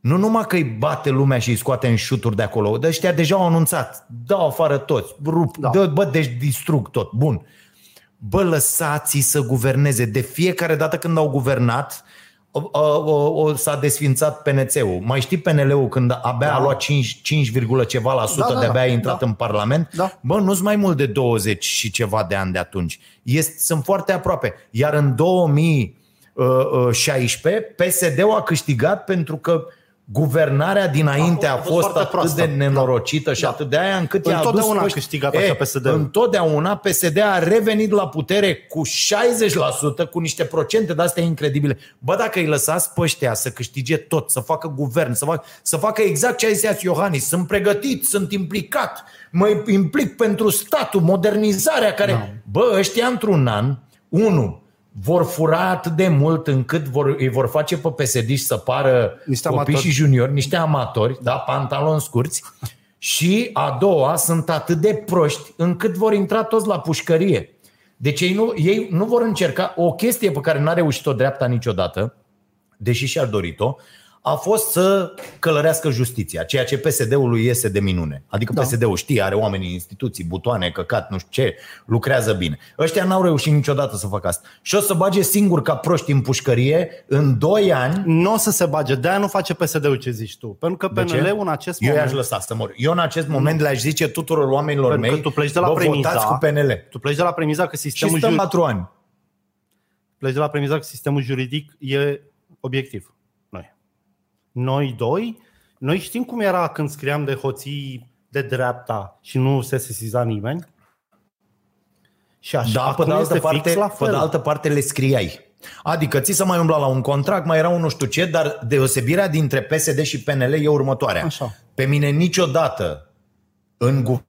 nu numai că îi bate lumea și îi scoate în șuturi de acolo, de ăștia deja au anunțat, dau afară toți, rup, da. Da. dă, bă, deci distrug tot, bun. Bă, lăsați să guverneze. De fiecare dată când au guvernat, o, o, o, s-a desfințat PNC-ul. Mai știi PNL-ul când abia da. a luat 5, 5, ceva la sută Da, da, de abia a da. intrat Da. în Parlament? Da. Bă, nu sunt mai mult de 20 și ceva de ani de atunci. Este, sunt foarte aproape. Iar în 2016, PSD-ul a câștigat pentru că guvernarea dinainte a A fost- a fost, fost foarte atât proastă. de nenorocită și Da. atât de aia încât i-a adus Întotdeauna pe a ăștia- câștigat așa E, PSD-ul. Întotdeauna PSD a revenit la putere cu 60%, cu niște procente de astea incredibile. Bă, dacă îi lăsați pe ăștia să câștige tot, să facă guvern, să facă, să facă exact ce a zis azi Iohannis, sunt pregătit, sunt implicat, mă implic pentru statul, modernizarea care... Da. Bă, ăștia într-un an, unu, vor fura atât de mult încât vor, îi vor face pe psd să pară Niște copii amatori. și juniori, niște amatori, da, pantaloni scurți. Și a doua, sunt atât de proști încât vor intra toți la pușcărie. Deci ei nu, ei nu vor încerca o chestie pe care n-a reușit-o dreapta niciodată, deși și-ar dorit-o, a fost să călărească justiția, ceea ce PSD-ului iese de minune. Adică da. PSD-ul știe, are oameni, instituții, butoane, căcat, nu știu ce, lucrează bine. Ăștia n-au reușit niciodată să facă asta. Și o să bage singur ca proști în pușcărie în 2 ani Nu o să se bage, de-aia nu face PSD-ul ce zici tu. Pentru că De ce? PNL-ul în acest Eu moment... i-aș lăsa să mor. Eu în acest moment le-aș zice tuturor oamenilor Pentru că mei, tu pleci de la bă, premiza- votați cu PNL. Tu pleci de la premiza că Și sistemul, stăm jur... 4 ani. pleci de la premiza că sistemul juridic e obiectiv. Noi. Noi doi, noi știm cum era când scriam de hoții de dreapta și nu se sesiza nimeni. Și așa, Da, pe acum de, altă este parte, fix la pe fel. de altă parte le scriai. Adică ți să mai umbla la un contract, mai era un nu știu ce, dar deosebirea dintre PSD și PNL e următoarea. Așa. Pe mine niciodată în guvern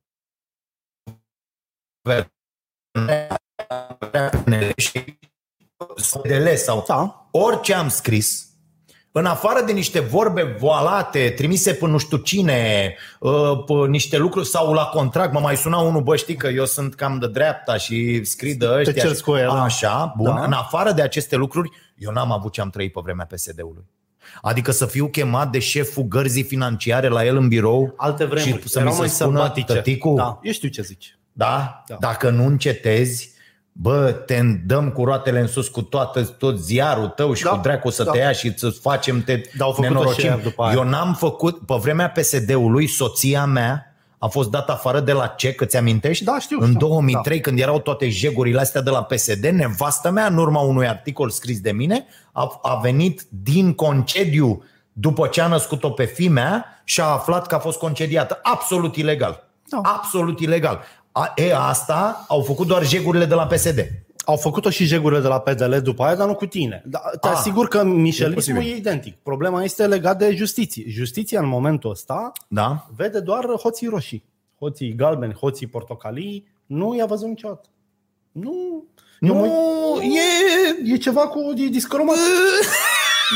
PNL și PDL sau Da. orice am scris, în afară de niște vorbe voalate, trimise pe nu știu cine, uh, pe niște lucruri sau la contract, mă mai suna unul, bă, știi că eu sunt cam de dreapta și scrii de ăștia. ceri și- cu el, da. Așa, bun. Da. În afară de aceste lucruri, eu n-am avut ce am trăit pe vremea PSD-ului. Adică să fiu chemat de șeful gărzii financiare la el în birou Alte vremuri. și să Erau mi se mai spună, sălbatice. tăticu, Da, eu știu ce zici. da? Da. Dacă nu încetezi, bă, te dăm cu roatele în sus cu toată, tot ziarul tău și Da, cu dracu să da. te ia și să facem te Dar au făcut-o și nenorocim. ea după aia. Eu n-am făcut, pe vremea PSD-ului, soția mea a fost dată afară de la ce, că ți-amintești? Da, știu, În știu. 2003, când erau toate jegurile astea de la PSD, nevastă mea, în urma unui articol scris de mine, a, a venit din concediu după ce a născut-o pe fimea și a aflat că a fost concediată. Absolut ilegal. Da. Absolut ilegal. A, e, asta au făcut doar jegurile de la PSD. Au făcut-o și jegurile de la PDL după aia, dar nu cu tine. Da, te Ah, asigur că mișelismul posibil. e identic. Problema este legat de justiție. Justiția în momentul ăsta Da? vede doar hoții roșii. Hoții galbeni, hoții portocalii Nu i-a văzut niciodată. Nu. Nu, Eu mă- e... E ceva cu e discromat.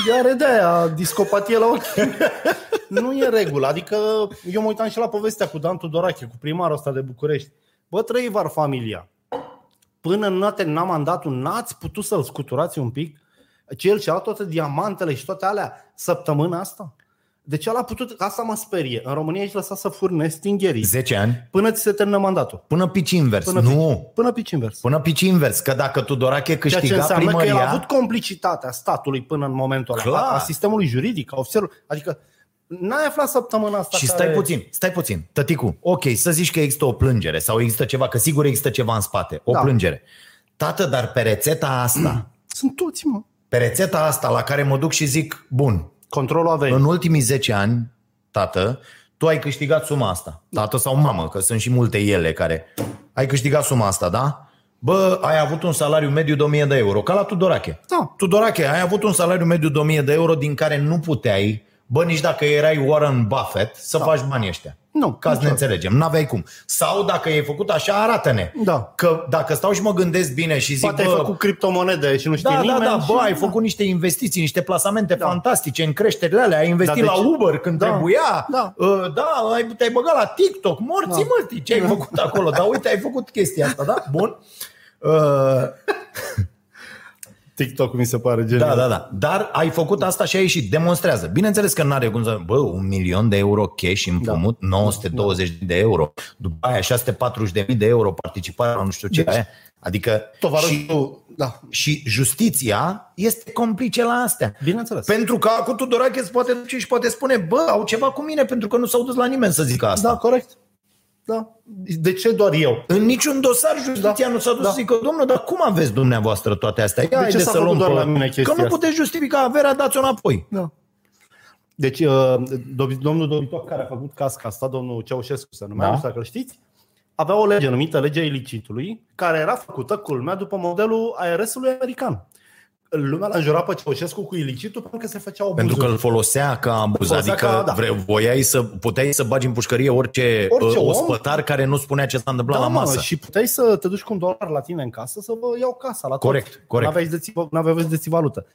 E are de aia, discopatie la ochi. nu e regulă. Adică eu mă uitam și la povestea cu Dan Tudorache, cu primarul ăsta de București. Bă, trăi var familia. Până nu te n-a mandatul, n-ați putut să-l scuturați un pic? Cel și-a luat toate diamantele și toate alea săptămâna asta? Deci el a putut, asta mă sperie. În România ești lăsat să furne stingherii 10 ani. până ți se termină mandatul. Până pici invers. Până nu. Pici, până pici invers. Până pici invers. Că dacă Tudorache Ceea ce câștiga înseamnă primăria... că el a avut complicitatea statului până în momentul ăla, Clar. a, a sistemului juridic, a ofițerului. Adică n-ai aflat săptămâna asta Și care... stai puțin, stai puțin, tăticu. Ok, să zici că există o plângere sau există ceva, că sigur există ceva în spate, o Da. plângere. Tată, dar pe rețeta asta, Sunt toți, mă. pe rețeta asta la care mă duc și zic, bun, Controlul avei. în ultimii 10 ani, tată, tu ai câștigat suma asta. Tată sau mamă, că sunt și multe ele care... Ai câștigat suma asta, da? Bă, ai avut un salariu mediu de 1000 de euro, ca la Tudorache. Da. Tudorache, ai avut un salariu mediu de 1000 de euro din care nu puteai, bă, nici dacă erai Warren Buffett, să da. faci banii ăștia. Nu, Ca să ne niciodată. înțelegem, n-aveai cum. Sau dacă ai făcut așa, arată-ne. Da. Că dacă stau și mă gândesc bine și zic, Poate ai bă, făcut criptomonede și nu știe da, da, nimeni. da, și- bă, ai făcut niște investiții, niște plasamente da. fantastice în creșterile alea, ai investit Da, da, deci- la Uber când da, trebuia, da. Uh, da ai, te-ai băgat la TikTok, morții Da. mătii, ce ai făcut acolo, dar uite, ai făcut chestia asta, da? Bun. Uh, TikTok mi se pare genial. da, da, da. Dar ai făcut asta și ai ieșit. Demonstrează. Bineînțeles că n-are cum să... Bă, un milion de euro cash împrumut, da. 920 de euro. După aia 640 de euro participare la nu știu ce. Deci, aia. adică și, Tovarășul, da. și justiția este complice la astea. Bineînțeles. Pentru că acum Tudorache se poate duce și poate spune Bă, au ceva cu mine pentru că nu s-au dus la nimeni să zică asta. Da, corect. Da. De ce doar eu? În niciun dosar justiția Da, nu s-a dus da. să zică, domnule, dar cum aveți dumneavoastră toate astea? Ia ce haideți s-a să făcut luăm doar pe- la mine Că chestia nu asta? puteți justifica averea, dați-o înapoi. Da. Deci, uh, dob- domnul Dobitoc, care a făcut casca asta, domnul Ceaușescu se numea, Da. nu știu dacă îl știți, avea o lege numită legea ilicitului, care era făcută, culmea, după modelul ARS-ului american. Lumea l-a înjurat pe Ceaușescu cu ilicitul pentru că se făcea abuzuri. Pentru că îl folosea ca abuz, Folosea adică ca- da. vre, voiai să, puteai să bagi în pușcărie orice, Orice uh, om. ospătar care nu spunea ce s-a întâmplat da, la mă, masă. și puteai să te duci cu un dolar la tine în casă să vă iau casa la Corect, tot. corect. N-aveai de ții, n-aveai voie să deții valută.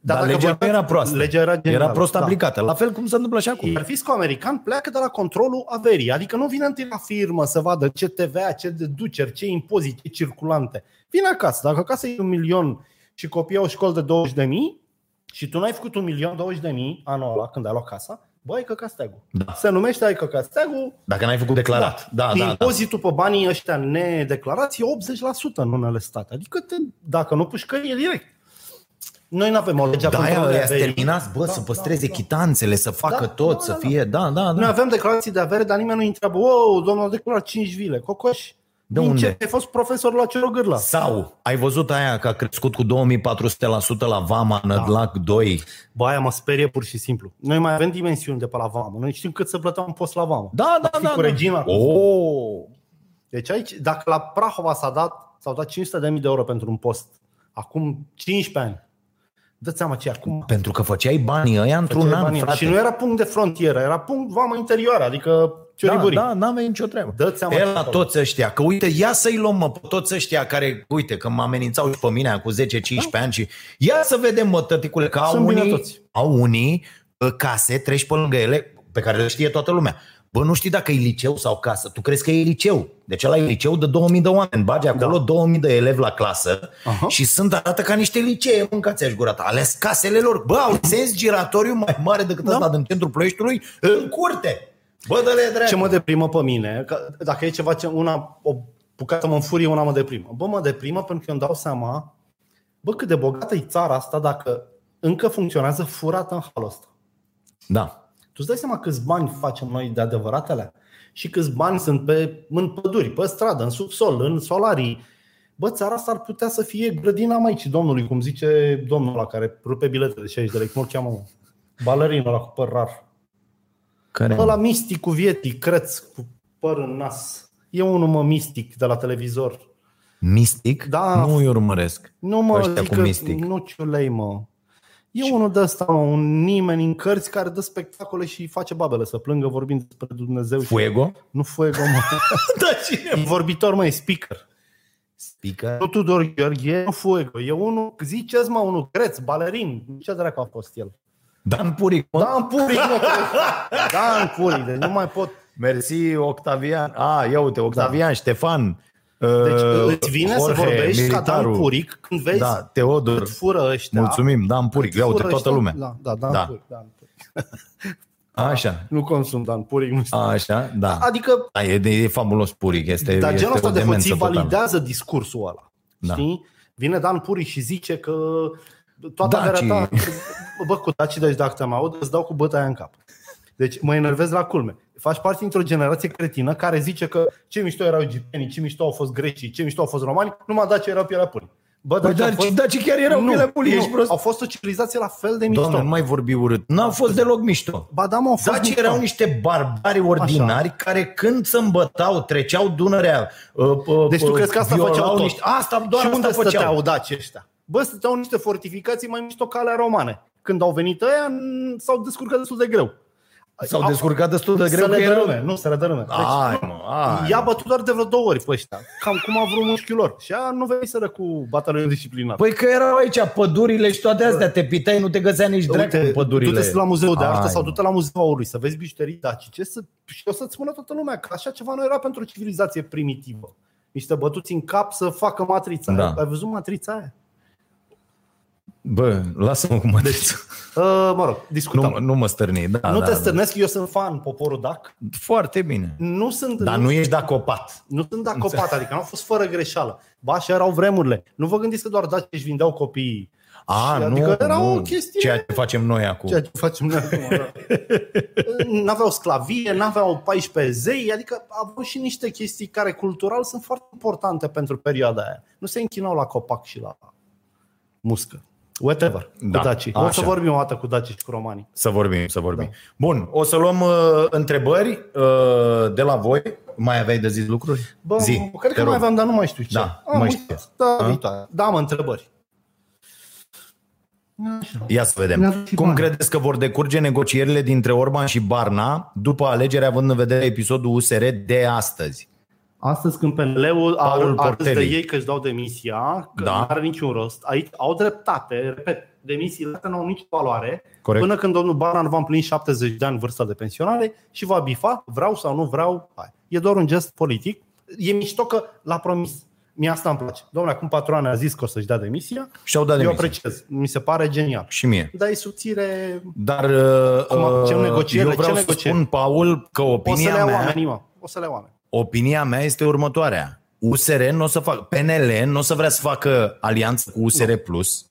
Dar, dacă legea nu vorbeam- era proastă. Legea era, genială, era prost da. aplicată. La fel cum se întâmplă și acum. Iar fiscul american pleacă de la controlul averii, adică nu vine întâi la firmă să vadă ce TVA, ce deduceri, ce impozite, ce circulante. Vine acasă. Dacă acasă e un milion și copiii au școli de 20 de mii și tu n-ai făcut un milion 20 de mii anul ăla când ai luat casa, bă, ai căcat steagul. Da. Se numește ai căcat steagul, Dacă n-ai făcut declarat. Da, da, da. impozitul pe banii ăștia nedeclarați e 80% în unele state. Adică te, dacă nu pușcări, e direct. Noi nu avem o lege a Da, aia controlului ăia averii. terminați, bă, Da, să da, păstreze da. chitanțele, să facă Da, tot, da, să da, da. fie, da, da, Noi da. avem declarații de avere, dar nimeni nu întreabă, wow, domnul a declarat 5 vile, cocoș. De din unde? Ce? Ai fost profesor la Cerogârla. Sau, ai văzut aia că a crescut cu 2400% la Vama, Nădlac 2? Bă, aia mă sperie pur și simplu. Noi mai avem dimensiuni de pe la vamă. Noi știm cât să plăteam un post la vamă. Da, da, Fi da. cu da. regina. Oh, Deci aici, dacă la Prahova s-a dat, s-au dat 500.000 de euro pentru un post, acum 15 ani, dă-ți seama ce e acum. pentru că făceai banii ăia într-un Făceai an, banii. frate. Și nu era punct de frontieră, era punct vamă interioară, adică da, cioriburii. da, n-aveai nicio treabă. Dă-ți seama E ce la acolo. toți ăștia, că uite, ia să-i luăm mă, pe toți ăștia care, uite, că mă amenințau și pe mine cu 10-15 ani și ia să vedem, mă, tăticule, că au Sunt bine unii, toți. au unii uh, case, treci pe lângă ele, pe care le știe toată lumea. Bă, nu știi dacă e liceu sau casă. Tu crezi că e liceu. Deci ăla e liceu de 2000 de oameni. Bagi acolo da. 2000 de elevi la clasă Aha. și sunt arată ca niște licee. Mâncați aș gurata. Ales casele lor. Bă, au sens giratoriu mai mare decât da. ăsta din centrul Ploieștiului în curte. Bă, dă-le drept. Ce mă deprimă pe mine, că dacă e ceva ce una, o bucată mă înfurie, una mă deprimă. Bă, mă deprimă pentru că îmi dau seama, bă, cât de bogată e țara asta dacă încă funcționează furată în halul ăsta. Da. Tu îți dai seama câți bani facem noi de adevăratele? Și câți bani sunt pe, în păduri, pe stradă, în subsol, în solarii. Bă, țara asta ar putea să fie grădina Maicii Domnului, cum zice domnul ăla care rupe bilete de 60 de lei. Cum îl cheamă? mă? Balerinul ăla cu păr rar. Care? Ăla mistic cu vietii, creț, cu păr în nas. E unul, mă, mistic de la televizor. Mistic? Da. Nu îi urmăresc. Nu mă Ăștia zic cu că, mistic. nu ciulei, mă. E unul de ăsta, mă, un nimeni în cărți care dă spectacole și face babele să plângă vorbind despre Dumnezeu. și- Fuego? Nu Fuego, mă. Da, cine? E vorbitor, mă, e speaker. Speaker? Nu Tudor Gheorghe, nu Fuego. E unul, ziceți mă, unul greț, balerin. Ce dracu a fost el? Dan Puric, mă. Dan Puric, mă. Dan Puric, deci nu mai pot. Mersi, Octavian. A, ia uite, Octavian, Ștefan. Deci uh, îți vine să Jorge, vorbești ca Dan militarul. Puric când vezi Da, Teodor. cât fură ăștia. Mulțumim, Dan Puric. Ia uite, Fură toată ăștia. lumea. Da, da, Dan Da. Puric. Dan Puric. Așa, Nu consum Dan Puric, nu știu. așa, da. Adică, Da, e, de, e fabulos Puric. Este, dar este genul ăsta o de demență hoții totală. validează discursul ăla. Da. Știi? Vine Dan Puric și zice că toată Dacii. averea ta... Bă, cu dacii, deci dacă te-am aud, îți dau cu bătaia în cap. Deci mă enervez la culme. Faci parte dintr-o generație cretină care zice că ce mișto erau egiptenii, ce mișto au fost grecii, ce mișto au fost romani, numai daci erau pielea puri. Bă, Păi, Daci au dar, fost... dar ce chiar erau nu, pielea pulii, ești prost? au fost o civilizație la fel de mișto. Doamne, nu mai vorbi urât. N-au fost deloc mișto. Ba da, mă, au fost Daci mișto. erau niște barbari ordinari Așa. care când se îmbătau, treceau Dunărea. Uh, uh, Deci tu uh, crezi că asta violau făceau tot? Niște... Asta doar și asta unde făceau. stăteau daci ăștia? Bă, stăteau niște fortificații mai mișto ca ale romane. Când au venit ăia, n- s-au descurcat destul de greu. S-au Au- descurcat destul de greu să că le erau... dărâme, nu să le dărâme. Deci, Ai, mă, ai. I-a bătut doar de vreo două ori pe ăștia. Cam cum a vrut mușchiul lor. Și a nu veniseră cu batalionul disciplinar. Păi că erau aici pădurile și toate astea, te pitai, nu te găsea nici dracu în pădurile. du-te la muzeul de artă Ai, sau mă. du-te la muzeul aurului să vezi bijuterii dacice să, și o să-ți spună toată lumea că așa ceva nu era pentru o civilizație primitivă. Niște bătuți în cap să facă matrița. Da. Ai văzut matrița aia? Bă, lasă-mă cu mă deci, Uh, mă rog, discutăm. nu, nu mă stârni. Da, nu da, te da. stârnesc, eu sunt fan poporul DAC. Foarte bine. Nu sunt, Dar nu ești dacopat. nu sunt dacopat, adică nu au fost fără greșeală. Ba, așa erau vremurile. Nu vă gândiți că doar daci își vindeau copiii. A, Și nu, adică era nu. o chestie- Ceea ce facem noi acum. Ceea ce facem noi acum. da. N-aveau sclavie, n-aveau 14 zei, adică au și niște chestii care cultural sunt foarte importante pentru perioada aia. Nu se închinau la copac și la muscă. Whatever, Da, cu dacii. O să așa. vorbim o dată cu dacii și cu romanii. Să vorbim, să vorbim. Da. Bun, o să luăm uh, întrebări uh, de la voi. Mai aveai de zis lucruri? Bă, Zi, cred te că rog. mai aveam, dar nu mai știu ce. Da, Am mai uitat. știu. Da, A? viitoare. Da, mă, întrebări. Așa. Ia să vedem. Ne aduc și Cum bani. credeți că vor decurge negocierile dintre Orban și Barna după alegeri, având în vedere episodul USR de astăzi? Astăzi când PNL-ul a, Paul a râs de Porteli. ei că își dau demisia, că Da. nu are niciun rost, aici au dreptate, repet, demisiile astea nu au nicio valoare, Corect. până când domnul Barna nu va împlini 70 de ani vârsta de pensionare și va bifa, vreau sau nu vreau, hai. E doar un gest politic. E mișto că l-a promis. Mie asta îmi place. Domnule, acum patru ani a zis că o să-și dea demisia, Și-au dat eu demisia. apreciez. Mi se pare genial. Și mie. Dar e subțire, Dar uh, Cum- ce uh, negociere, eu vreau ce să negociere? spun, Paul, că o să le opinia ia mea, oamenii, mă. O să le ia oameni. Opinia mea este următoarea. USR nu o să facă, PNL nu o să vrea să facă alianță cu USR Plus,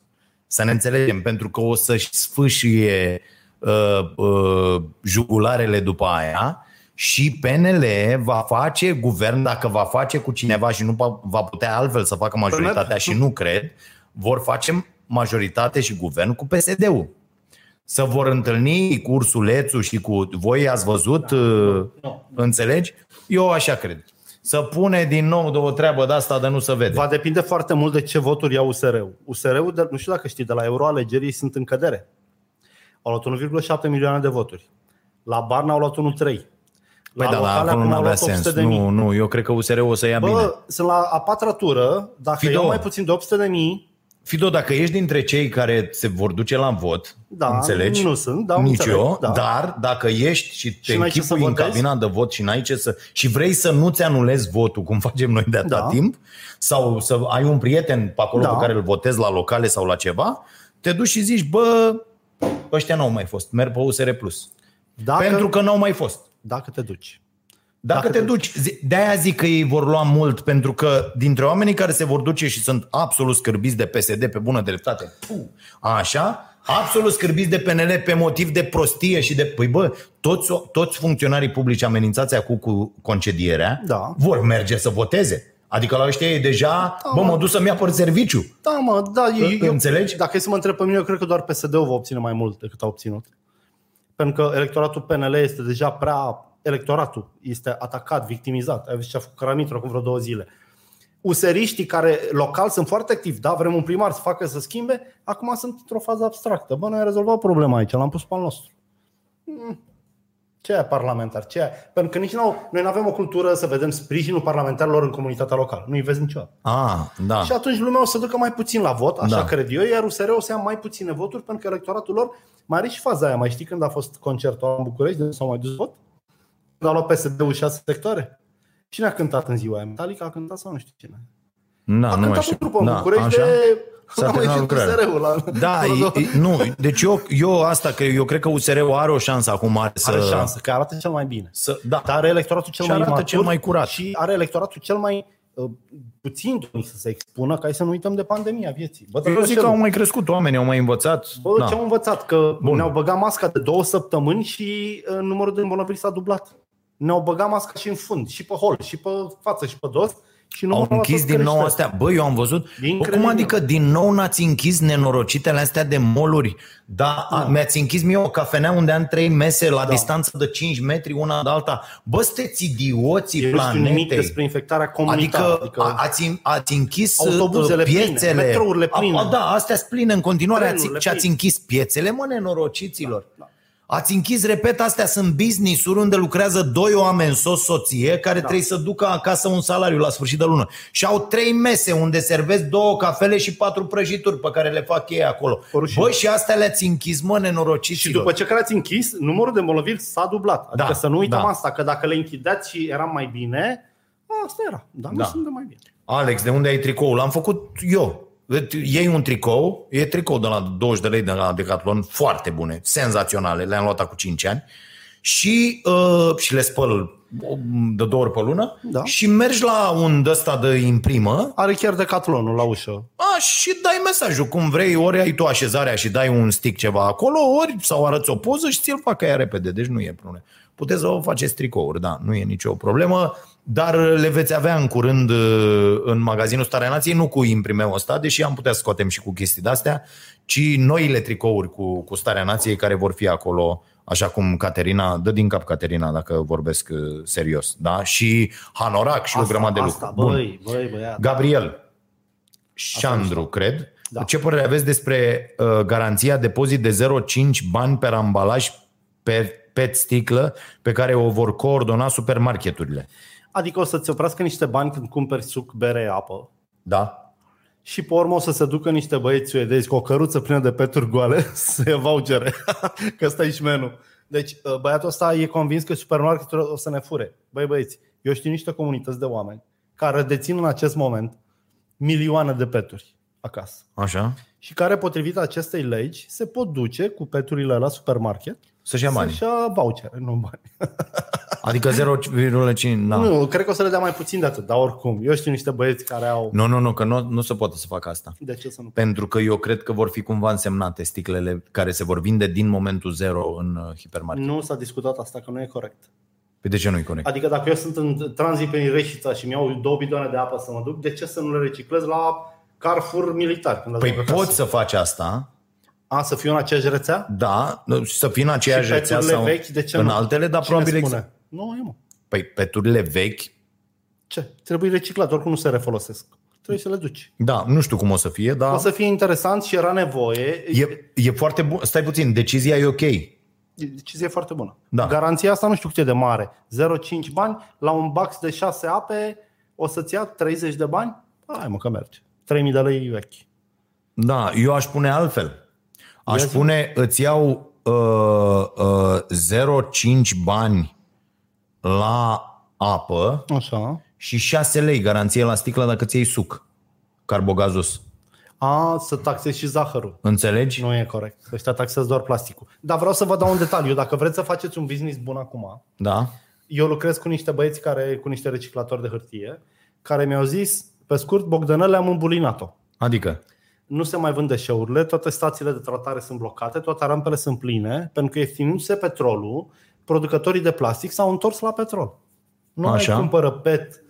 să ne înțelegem, pentru că o să-și sfâșie uh, uh, jugularele după aia și PNL va face guvern, dacă va face cu cineva și nu pa- va putea altfel să facă majoritatea și nu cred, vor face majoritate și guvern cu PSD-ul. Să vor întâlni cu Ursulețul și cu voi ați văzut, uh, înțelegi? Eu așa cred. Să pune din nou de o treabă de asta de nu se vede. Va depinde foarte mult de ce voturi ia USR-ul. USR-ul, de, nu știu dacă știi, de la euroalegeri ei sunt în cădere. Au luat 1,7 milioane de voturi. La Barna au luat 1,3. Păi La da, da, locale acolo acum nu au avea luat 800 sens. de mii. Nu, nu, eu cred că USR o să ia bine. Bă, sunt la a patra tură, dacă Fido. iau mai puțin de 800 de mii, Fido, dacă ești dintre cei care se vor duce la vot, Da, înțelegi? nu sunt, da, Nici înțeleg, eu, da. dar dacă ești și te Și n-ai ce să închipui în votezi? cabina de vot și n-ai ce să... și vrei să nu-ți anulezi votul, cum facem noi de atâta Da. timp, sau să ai un prieten pe acolo Da. pe care îl votezi la locale sau la ceva, te duci și zici, bă, ăștia n-au mai fost, merg pe USR+. dacă, Pentru că n-au mai fost. dacă te duci. Dacă, Dacă te te duci, zi- de-aia zic că ei vor lua mult, pentru că dintre oamenii care se vor duce și sunt absolut scârbiți de PSD pe bună dreptate, puh, așa, absolut scârbiți de PNL pe motiv de prostie și de... Păi bă, toți, toți funcționarii publici amenințați acum cu concedierea Da. vor merge să voteze. Adică la ăștia e deja, bă, mă duc să-mi apăr serviciu. Da, mă, da, eu, Înțelegi? Dacă e să mă întreb pe mine, eu cred că doar PSD-ul va obține mai mult decât a obținut. Pentru că electoratul PNL este deja prea... Electoratul este atacat, victimizat. Ai văzut ce a făcut Caramitru acum vreo două zile. useriștii care local sunt foarte activi, da, vrem un primar să facă să schimbe, acum sunt într-o fază abstractă. Bă, noi am rezolvat problema aici, l-am pus pe al nostru. Mm. Ce e parlamentar? Ce e? Pentru că nici nou, noi nu avem o cultură să vedem sprijinul parlamentarilor în comunitatea locală. Nu-i vezi niciodată. Ah, da. Și atunci lumea o să ducă mai puțin la vot, așa Da. cred eu, iar USR o să ia mai puține voturi pentru că electoratul lor mai are și faza aia. Mai știi când a fost concertul în București, de s-au mai dus vot? Când a luat PSD-ul șase sectoare? Cine a cântat în ziua aia? Metallica a cântat sau nu știu cine? Da, a nu mai cântat știu. o trupă în da, București așa. de... S-a a mai terminat ieșit lucrarea. USR-ul la... Da, e, e, nu, deci eu, eu asta, că eu cred că USR-ul are o șansă acum mare să... Are șansă, că arată cel mai bine. Să, da. Dar are electoratul cel Și mai arată matur cel mai curat. Și are electoratul cel mai uh, puțin dornic să se expună, ca să nu uităm de pandemia vieții. Bă, Eu zic că au mai crescut oamenii, au mai învățat. Bă, Da. ce am învățat? Că Bun. ne-au băgat masca de două săptămâni și uh, numărul de îmbolnăviri s-a dublat. Ne-au băgat masca și în fund, și pe hol, și pe față, și pe dos. Și Au numărul închis ăsta din nou crește. astea. Bă, eu am văzut. Bă, Incredibil. cum adică din nou n-ați închis nenorocitele astea de moluri? Da, a, mi-ați închis mie o cafenea unde am trei mese la Da. distanță de 5 metri una de alta. Bă, sunteți idioții Eu nu știu nimic planetei. despre infectarea comunitară. Adică, a, ați, ați închis Autobuzele uh, pline, piețele. metrourile pline. A, a, da, astea sunt pline în continuare. Ați, Trenurile ce ați pline. închis piețele, mă, nenorociților. Da, da. Ați închis, repet, astea sunt business-uri unde lucrează doi oameni, soț, soție, care da. trebuie să ducă acasă un salariu la sfârșit de lună. Și au trei mese unde servesc două cafele și patru prăjituri pe care le fac ei acolo. O rușine. Băi, și astea le-ați închis, mă, Și nenorociților. după ce care ați închis, numărul de îmbolnăviri s-a dublat. Adică Da, să nu uităm da. asta, că dacă le închideați și eram mai bine, asta era. Dar nu Da. sunt de mai bine. Alex, de unde ai tricoul? L-am făcut eu. Iei un tricou, e tricou de la 20 de lei de la Decathlon, foarte bune, senzaționale, le-am luat acum 5 ani și, uh, și le spăl de două ori pe lună Da. și mergi la un ăsta de imprimă Are chiar decathlonul la ușă. a, și dai mesajul cum vrei, ori ai tu așezarea și dai un stick ceva acolo, ori sau arăți o poză și ți-l fac aia repede, deci nu e problemă. Puteți să vă faceți tricouri, da, nu e nicio problemă, dar le veți avea în curând uh, în magazinul Starea Nației, nu cu imprimeul ăsta, deși am putea să scoatem și cu chestii de-astea, ci noile tricouri cu, cu Starea Nației care vor fi acolo, așa cum Caterina, dă din cap Caterina dacă vorbesc uh, serios, da? Și Hanorac și o grămadă de asta, lucruri. Bun. băi, băi, băiat. Gabriel Șandru, cred. Da. Ce părere aveți despre uh, garanția depozit de 0,5 bani per ambalaj pe PET sticlă pe care o vor coordona supermarketurile? Adică o să-ți oprească niște bani când cumperi suc, bere, apă. Da? Și pe urmă o să se ducă niște băieți suedezi cu o căruță plină de peturi goale să ia vouchere. că ăsta e șmenul. Deci uh, băiatul ăsta e convins că supermarketul o să ne fure. Băi băieți, eu știu niște comunități de oameni care dețin în acest moment milioane de peturi acasă. Așa? Și care, potrivit acestei legi, se pot duce cu peturile la supermarket Să-și ia bani. să-și ia vouchere, nu bani. Adică 0,5... Da. Nu, cred că o să le dea mai puțin de atât, dar oricum. Eu știu niște băieți care au... Nu, nu, nu, că nu, nu se poate să facă asta. De ce să nu? Pentru că eu cred că vor fi cumva însemnate sticlele care se vor vinde din momentul zero în uh, hipermarket. Nu s-a discutat asta, că nu e corect. Păi de ce nu-i corect? Adică dacă eu sunt în tranzit prin Reșița și mi-au două bidoane de apă să mă duc, de ce să nu le reciclez la Carrefour militar? Când Păi ajung acasă? poți să faci asta, A, să fiu în aceeași rețea? da, să fii în aceeași Și rețea peturile sau vechi, de ce în nu? altele, dar Cine probabil spune? exact. Nu, e mă. Păi peturile vechi, Ce? Trebuie reciclat, oricum nu se refolosesc. Trebuie să le duci. da, nu știu cum o să fie, dar O să fie interesant și era nevoie. e, e foarte bun. Stai puțin, decizia e ok. E decizie foarte bună. Da. Garanția asta nu știu cât e de mare. 0,5 bani la un box de 6 ape o să-ți ia 30 de bani? Hai mă că merge. 3000 de lei vechi. Da, eu aș pune altfel. Aș Ia zi. pune, îți iau uh, uh, 0,5 bani la apă Așa. și 6 lei garanție la sticlă dacă ți iei suc carbogazos. A, să taxezi și zahărul. Înțelegi? Nu e corect. Ăștia taxează doar plasticul. Dar vreau să vă dau un detaliu. Dacă vreți să faceți un business bun acum, Da. eu lucrez cu niște băieți care, cu niște reciclatori de hârtie, care mi-au zis, pe scurt, Bogdanele am îmbulinat-o. Adică, Nu se mai vând deșeurile, toate stațiile de tratare sunt blocate, toate rampele sunt pline, pentru că ieftinindu-se petrolul, producătorii de plastic s-au întors la petrol. Nu Așa. mai cumpără PET,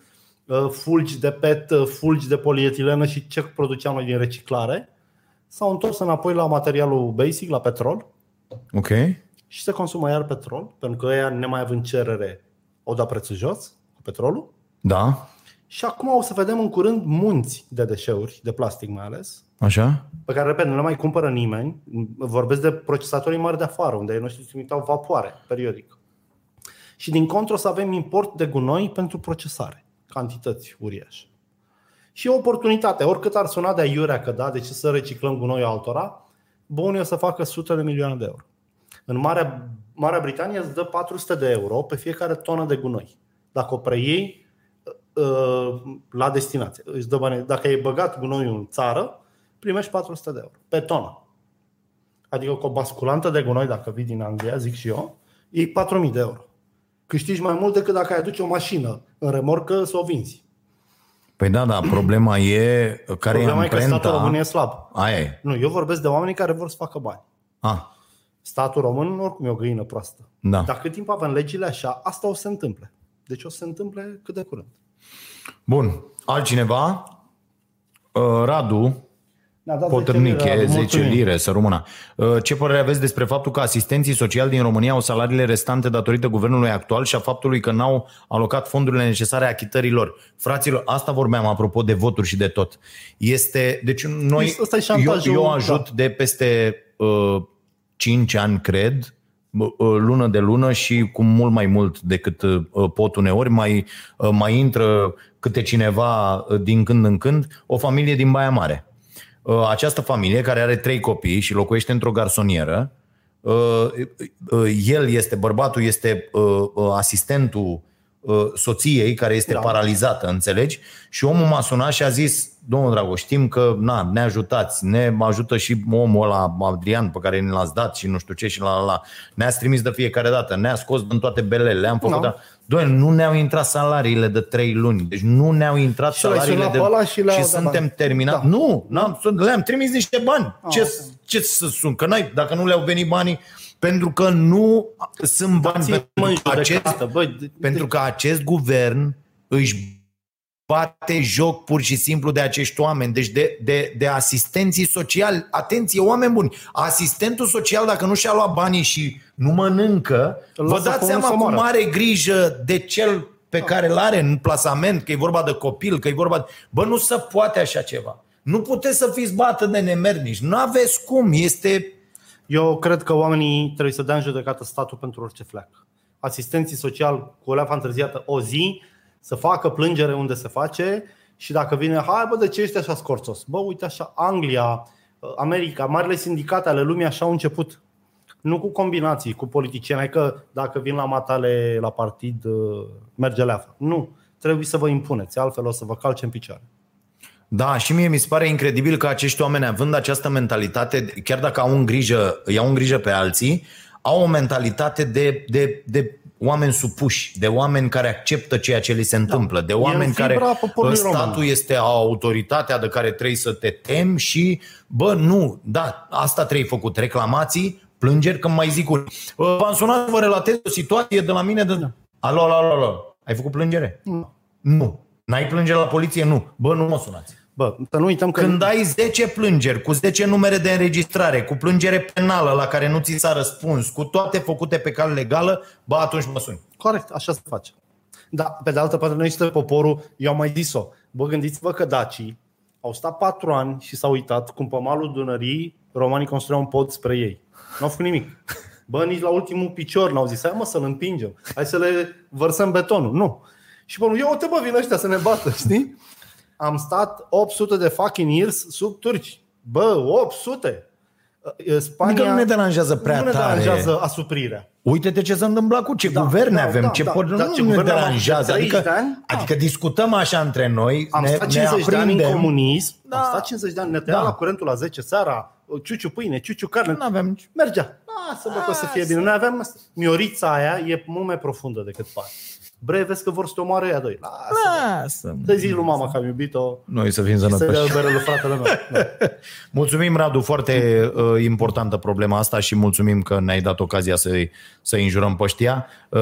uh, fulgi de PET, uh, fulgi de polietilenă și ce produceam noi din reciclare. S-au întors înapoi la materialul basic, la petrol, ok. și se consumă iar petrol, pentru că ea, nemai având cerere, au dat prețul jos cu petrolul Da. Și acum o să vedem în curând munți de deșeuri, de plastic mai ales, Așa? pe care, repet, nu le mai cumpără nimeni. Vorbesc de procesatorii mari de afară, unde ei noștri trimiteau vapoare periodic. Și din contră o să avem import de gunoi pentru procesare, cantități uriașe. Și o oportunitate, oricât ar suna de aiurea că da, de ce să reciclăm gunoiul altora, bunii o să facă sute de milioane de euro. În Marea, Marea Britanie îți dă 400 de euro pe fiecare tonă de gunoi. Dacă o preiei uh, la destinație. Îți dă bani. Dacă ai băgat gunoiul în țară, primești 400 de euro pe tonă. Adică cu o basculantă de gunoi, dacă vii din Anglia, zic și eu, e 4.000 de euro. Câștigi mai mult decât dacă ai aduce o mașină în remorcă să o vinzi. Păi da, da, problema e care Problema e e că statul român amprenta. e slab. Aia e. Nu, eu vorbesc de oamenii care vor să facă bani. Ah, Statul român oricum e o găină proastă. Da. Dar cât timp avem legile așa, asta o să se întâmple. Deci o să se întâmple cât de curând. Bun. Altcineva? Uh, Radu, Ne-a dat Potârniche, 10 lire, 10 mulțumim. lire, să rămână. Uh, Ce părere aveți despre faptul că asistenții sociali din România au salariile restante datorită guvernului actual și a faptului că n-au alocat fondurile necesare achitărilor? Fraților, asta vorbeam apropo de voturi și de tot. Este, deci noi, Ăsta e eu, șantajul, eu ajut de peste uh, 5 ani, cred, bă, uh, lună de lună și cu mult mai mult decât uh, pot uneori, mai, uh, mai intră câte cineva uh, din când în când, o familie din Baia Mare. Uh, Această familie, care are trei copii și locuiește într-o garsonieră, uh, uh, el este, bărbatul este uh, uh, asistentul uh, soției care este Da. paralizată, înțelegi? Și omul m-a sunat și a zis, domnul Dragoș, știm că na, ne ajutați, ne ajută și omul ăla, Adrian, pe care ne l-ați dat și nu știu ce și la la la. Ne-ați trimis de fiecare dată, ne-a scos din toate belele, le-am făcut. Da. Da. Doamne, nu ne-au intrat salariile de trei luni, deci nu ne-au intrat Și l-ai salariile sunat de... pe ăla și le-au și dat suntem bani. terminat. Da. Nu, n-am, le-am trimis niște bani. Ah, ce, ok. ce să sun? Că n-ai, dacă nu le-au venit banii, pentru că nu sunt bani Dați-mă în pentru acest, judecată, băi, de- pentru că acest guvern își bate joc pur și simplu de acești oameni, deci de, de, de asistenții sociali. Atenție, oameni buni, asistentul social dacă nu și-a luat banii și nu mănâncă, Îl vă lasă dați pe seama unul să cu moară. mare grijă de cel pe care îl are în plasament, că e vorba de copil, că e vorba de... Bă, nu se poate așa ceva. Nu puteți să fiți bată de nemernici. Nu aveți cum. Este... Eu cred că oamenii trebuie să dea în judecată statul pentru orice fleac. Asistenții sociali cu o leafă întârziată o zi, să facă plângere unde se face și dacă vine, hai bă, de ce ești așa scorțos? Bă, uite așa, Anglia, America, marile sindicate ale lumii așa au început. Nu cu combinații, cu politicieni, hai că dacă vin la matale la partid, merge leafa. Nu, trebuie să vă impuneți, altfel o să vă calce în picioare. Da, și mie mi se pare incredibil că acești oameni, având această mentalitate, chiar dacă au în grijă, iau în grijă pe alții, au o mentalitate de, de, de oameni supuși, de oameni care acceptă ceea ce li se întâmplă, de oameni care fibra poporului statul român. este autoritatea de care trebuie să te temi și, bă, nu, da, asta trebuie făcut, reclamații, plângeri, când mai zic unii. "Bă, V-am sunat să vă relatez o situație de la mine de... Alo, alo, alo, alo. Ai făcut plângere? Nu. Nu. N-ai plângere la poliție? Nu. Bă, nu mă sunați. Bă, să nu uităm că Când ai 10 plângeri, cu 10 numere de înregistrare, cu plângere penală la care nu ți s-a răspuns, cu toate făcute pe cale legală, ba atunci mă suni. Corect, așa se face. Da, pe de altă parte, noi suntem poporul, eu am mai zis-o. Bă, gândiți-vă că dacii au stat patru ani și s-au uitat cum pe malul Dunării romanii construiau un pod spre ei. Nu au făcut nimic. Bă, nici la ultimul picior n-au zis, hai mă să-l împingem, hai să le vărsăm betonul. Nu. Și până, ia uite bă, vin ăștia să ne bată, știi? Am stat 800 de fucking years sub turci. Bă, 800! Spania Adică nu ne deranjează prea nu ne tare. deranjează asuprirea. Uite-te ce s-a întâmplat cu ce Da, guverne da, avem, da, ce da, pot, da, nu ce ne guverne am avut deranjează. de 30 Adică, de ani? Da. adică discutăm așa între noi, Am ne, stat ne 50 de ani în aprindem. comunism, Da. am stat 50 de ani, ne tăia Da. la curentul la 10 seara, ciuciu pâine, ciuciu carne. Nu avem nici... Mergea. Lasă bă că o să fie bine. Noi aveam asta. Miorița aia e mult mai profundă decât pare. Bre, vezi că vor să te omoare ea doi. Lasă. Lasă. Dă zi lui mama că am iubit-o. Noi să fim Să sănătoși. dea bere lui fratele meu. Da. Mulțumim, Radu, foarte uh, importantă problema asta și mulțumim că ne-ai dat ocazia să-i, să înjurăm pe ăștia. Uh,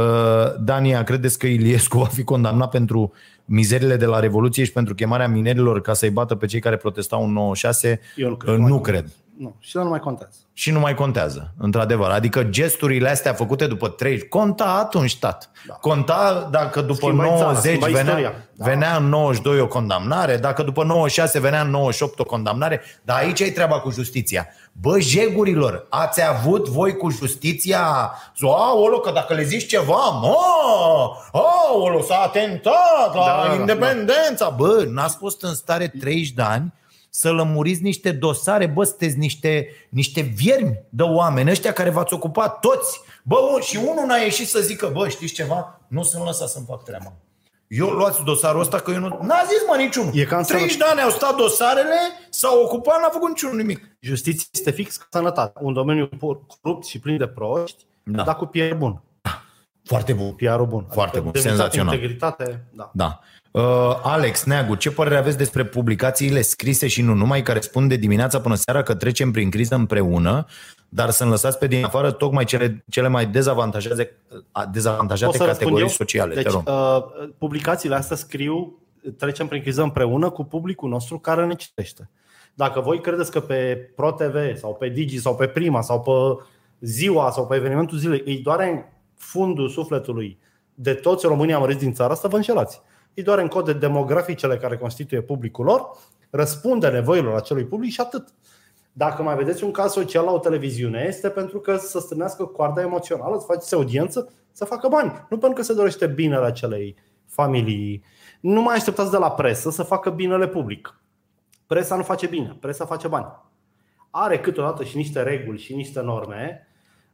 Dania, credeți că Iliescu va fi condamnat pentru mizerile de la Revoluție și pentru chemarea minerilor ca să-i bată pe cei care protestau în 96? Eu nu cred. Uh, nu cred. Nu, și nu mai contează. și nu mai contează, într-adevăr. Adică gesturile astea făcute după 30, conta atunci, tat. Da. Conta dacă după Schimbai țara, 90 schimbai venea, istoria. Da. venea în 92 o condamnare, dacă după 96 venea în 98 o condamnare, dar aici e treaba cu justiția. Bă, jegurilor, ați avut voi cu justiția Zo, aolo, că dacă le zici ceva, mă, aolo, s-a atentat la Da, da, da. independența. Bă, n-ați fost în stare 30 de ani să lămuriți niște dosare, bă, sunteți niște, niște viermi de oameni ăștia care v-ați ocupat toți. Bă, un- și unul n-a ieșit să zică, bă, știți ceva? Nu sunt lăsat să-mi fac treaba. Eu luați dosarul ăsta că eu nu... N-a zis mă niciunul. E ca în 30 de ani au stat dosarele, s-au ocupat, n-a făcut niciunul nimic. Justiția este fix ca sănătate. Un domeniu pur- corupt și plin de proști, Da. da. dar cu PR bun. Foarte bun. PR-ul bun. Foarte bun, demnitate, senzațional. Integritate, da. Da. Uh, Alex Neagu, ce părere aveți despre publicațiile scrise și nu numai care spun de dimineața până seara că trecem prin criză împreună, dar sunt lăsați pe din afară tocmai cele, cele mai dezavantajate, dezavantajate Pot să răspund categorii eu? sociale. Deci, Te rog. uh, publicațiile astea scriu, trecem prin criză împreună cu publicul nostru care ne citește. Dacă voi credeți că pe ProTV sau pe Digi sau pe Prima sau pe Ziua sau pe evenimentul zilei îi doare în fundul sufletului de toți românii amăriți din țara asta, vă înșelați. Îi doare în code demograficele care constituie publicul lor, răspunde nevoilor acelui public și atât. Dacă mai vedeți un caz social la o televiziune, este pentru că să strânească coarda emoțională, să faceți audiență, să facă bani. Nu pentru că se dorește binele acelei familii. Nu mai așteptați de la presă să facă binele public. Presa nu face bine, presa face bani. Are câteodată și niște reguli și niște norme.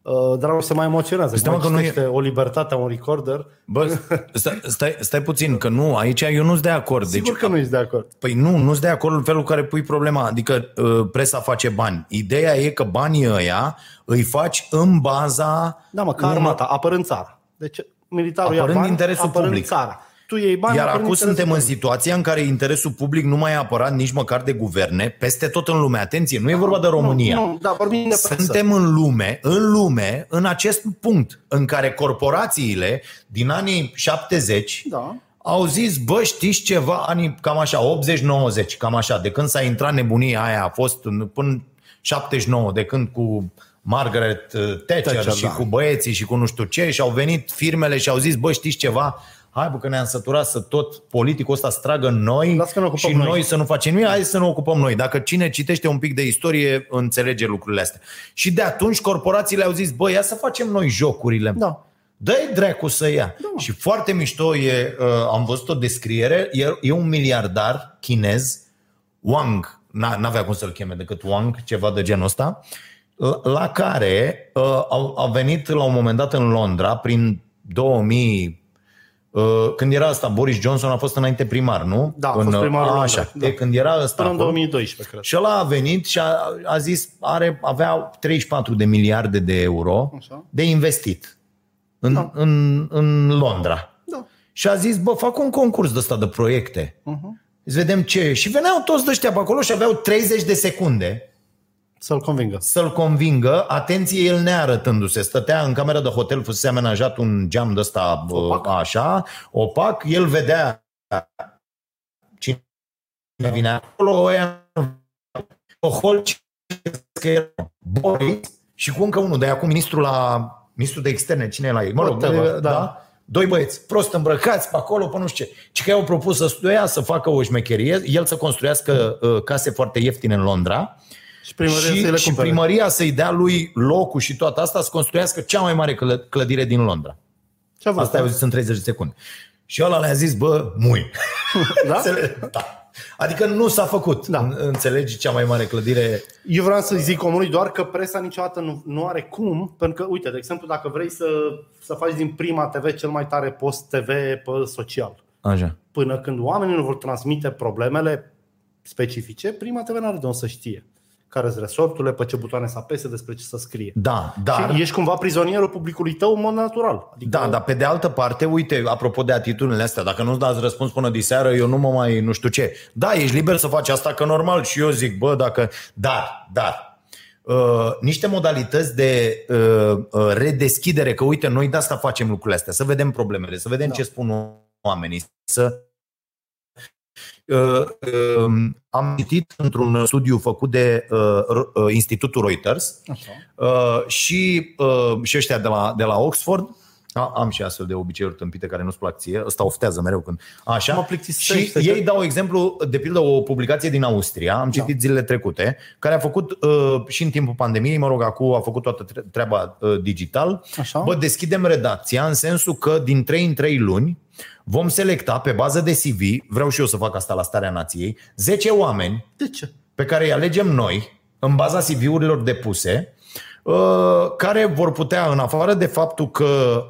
Uh, Dragoș se mai emoționează. Stai, mă, Cum că nu e- citește o libertate a un recorder. Bă, stai, stai, stai puțin, că nu, aici eu nu sunt de acord. Sigur Deci, că nu ești de acord. Păi nu, nu sunt de acord în felul în care pui problema. Adică uh, presa face bani. Ideea e că banii ăia îi faci în baza Da, mă, ca unor- armata, apărând țara. Deci militarul ia Apărând bani, interesul apărând public. țara. Tu iei bani, Iar apărând acum interesul suntem în public. situația în care interesul public nu mai e apărat nici măcar de guverne, peste tot în lume. Atenție, nu e vorba de România. Nu, nu, da, vorbim de presă. Suntem în lume, în lume, în acest punct în care corporațiile din anii 70 Da. au zis, bă, știți ceva, anii cam așa, 80-90, cam așa, de când s-a intrat nebunia aia, a fost în- până 79, de când cu Margaret uh, Thatcher, Thatcher, și da. cu băieții și cu nu știu ce și au venit firmele și au zis, bă, știți ceva, hai bă că ne-am săturat să tot politicul ăsta să tragă în noi Lasă că ne ocupăm și noi. noi să nu facem nimic, hai să ne ocupăm noi. Dacă cine citește un pic de istorie, înțelege lucrurile astea. Și de atunci corporațiile au zis, bă, ia să facem noi jocurile. Da. Dă-i dracu să ia. Da. Și foarte mișto e, uh, am văzut o descriere, e, e un miliardar chinez, Wang, n- n-avea cum să-l cheme decât Wang, ceva de genul ăsta, la, la care uh, a, a venit la un moment dat în Londra, prin 2000, uh, când era ăsta, Boris Johnson a fost înainte primar, nu? Da, a în, fost primarul a, Londrei, Așa, da. e, când era ăsta Până în acolo, 2012, cred. și ăla a venit și a, a zis, are, avea 34 de miliarde de euro Așa. de investit în, Da. în, în Londra. Da. Și a zis, bă, fac un concurs de ăsta de proiecte. Uh-huh. Să vedem ce... Și veneau toți de ăștia pe acolo și aveau 30 de secunde Să-l convingă. să-l convingă. Atenție, el nearătându-se. Stătea în camera de hotel, fusese amenajat un geam de ăsta Opac. așa, opac. El vedea cine vine acolo, ăia o holci că era Boris și cu încă unul, de acum ministrul la ministrul de externe, cine e la ei? Mă rog, Whatever, da. da. da. Doi băieți, prost îmbrăcați pe acolo, pe nu știu ce. Și că i-au propus să studia, să facă o șmecherie, el să construiască uh, case foarte ieftine în Londra Și primăria să-i și, le și cumpere. primăria să-i dea lui locul și toată asta să construiască cea mai mare clă- clădire din Londra. Ce-a vrut? Asta ai zis în 30 de secunde. Și ăla le-a zis, bă, mui. Da? Înțele- da. Adică nu s-a făcut. Da. Înțelegi cea mai mare clădire Eu vreau să zic omului doar că presa niciodată nu, nu are cum, pentru că, uite, de exemplu, dacă vrei să, să faci din prima TV cel mai tare post TV pe social, Așa. până când oamenii nu vor transmite problemele specifice, prima TV nu are de unde să știe care sunt resorturile, pe ce butoane să apese, despre ce să scrie. Da, dar... Și ești cumva prizonierul publicului tău în mod natural. Adică, Da, dar pe de altă parte, uite, apropo de atitudinile astea, dacă nu-ți dați răspuns până diseară, eu nu mă mai nu știu ce. Da, ești liber să faci asta, că normal și eu zic, bă, dacă... Dar, dar, uh, niște modalități de uh, uh, redeschidere, că uite, noi de asta facem lucrurile astea, să vedem problemele, să vedem da. ce spun oamenii, să Uh, uh, am citit într-un studiu făcut de uh, uh, Institutul Reuters Așa. uh, și, uh, și ăștia de la, de la Oxford a, am și astfel de obiceiuri tâmpite care nu-ți plac ție. Ăsta oftează mereu când... Așa. Mă și plictisește ei că- dau exemplu, de pildă, o publicație din Austria, am citit da. zilele trecute, care a făcut uh, și în timpul pandemiei, mă rog, acum a făcut toată tre- treaba uh, digital. Așa. Bă, deschidem redacția în sensul că din 3 în 3 luni vom selecta pe bază de CV, vreau și eu să fac asta la Starea Nației, 10 oameni De ce? pe care îi alegem noi, în baza CV-urilor depuse, uh, care vor putea, în afară de faptul că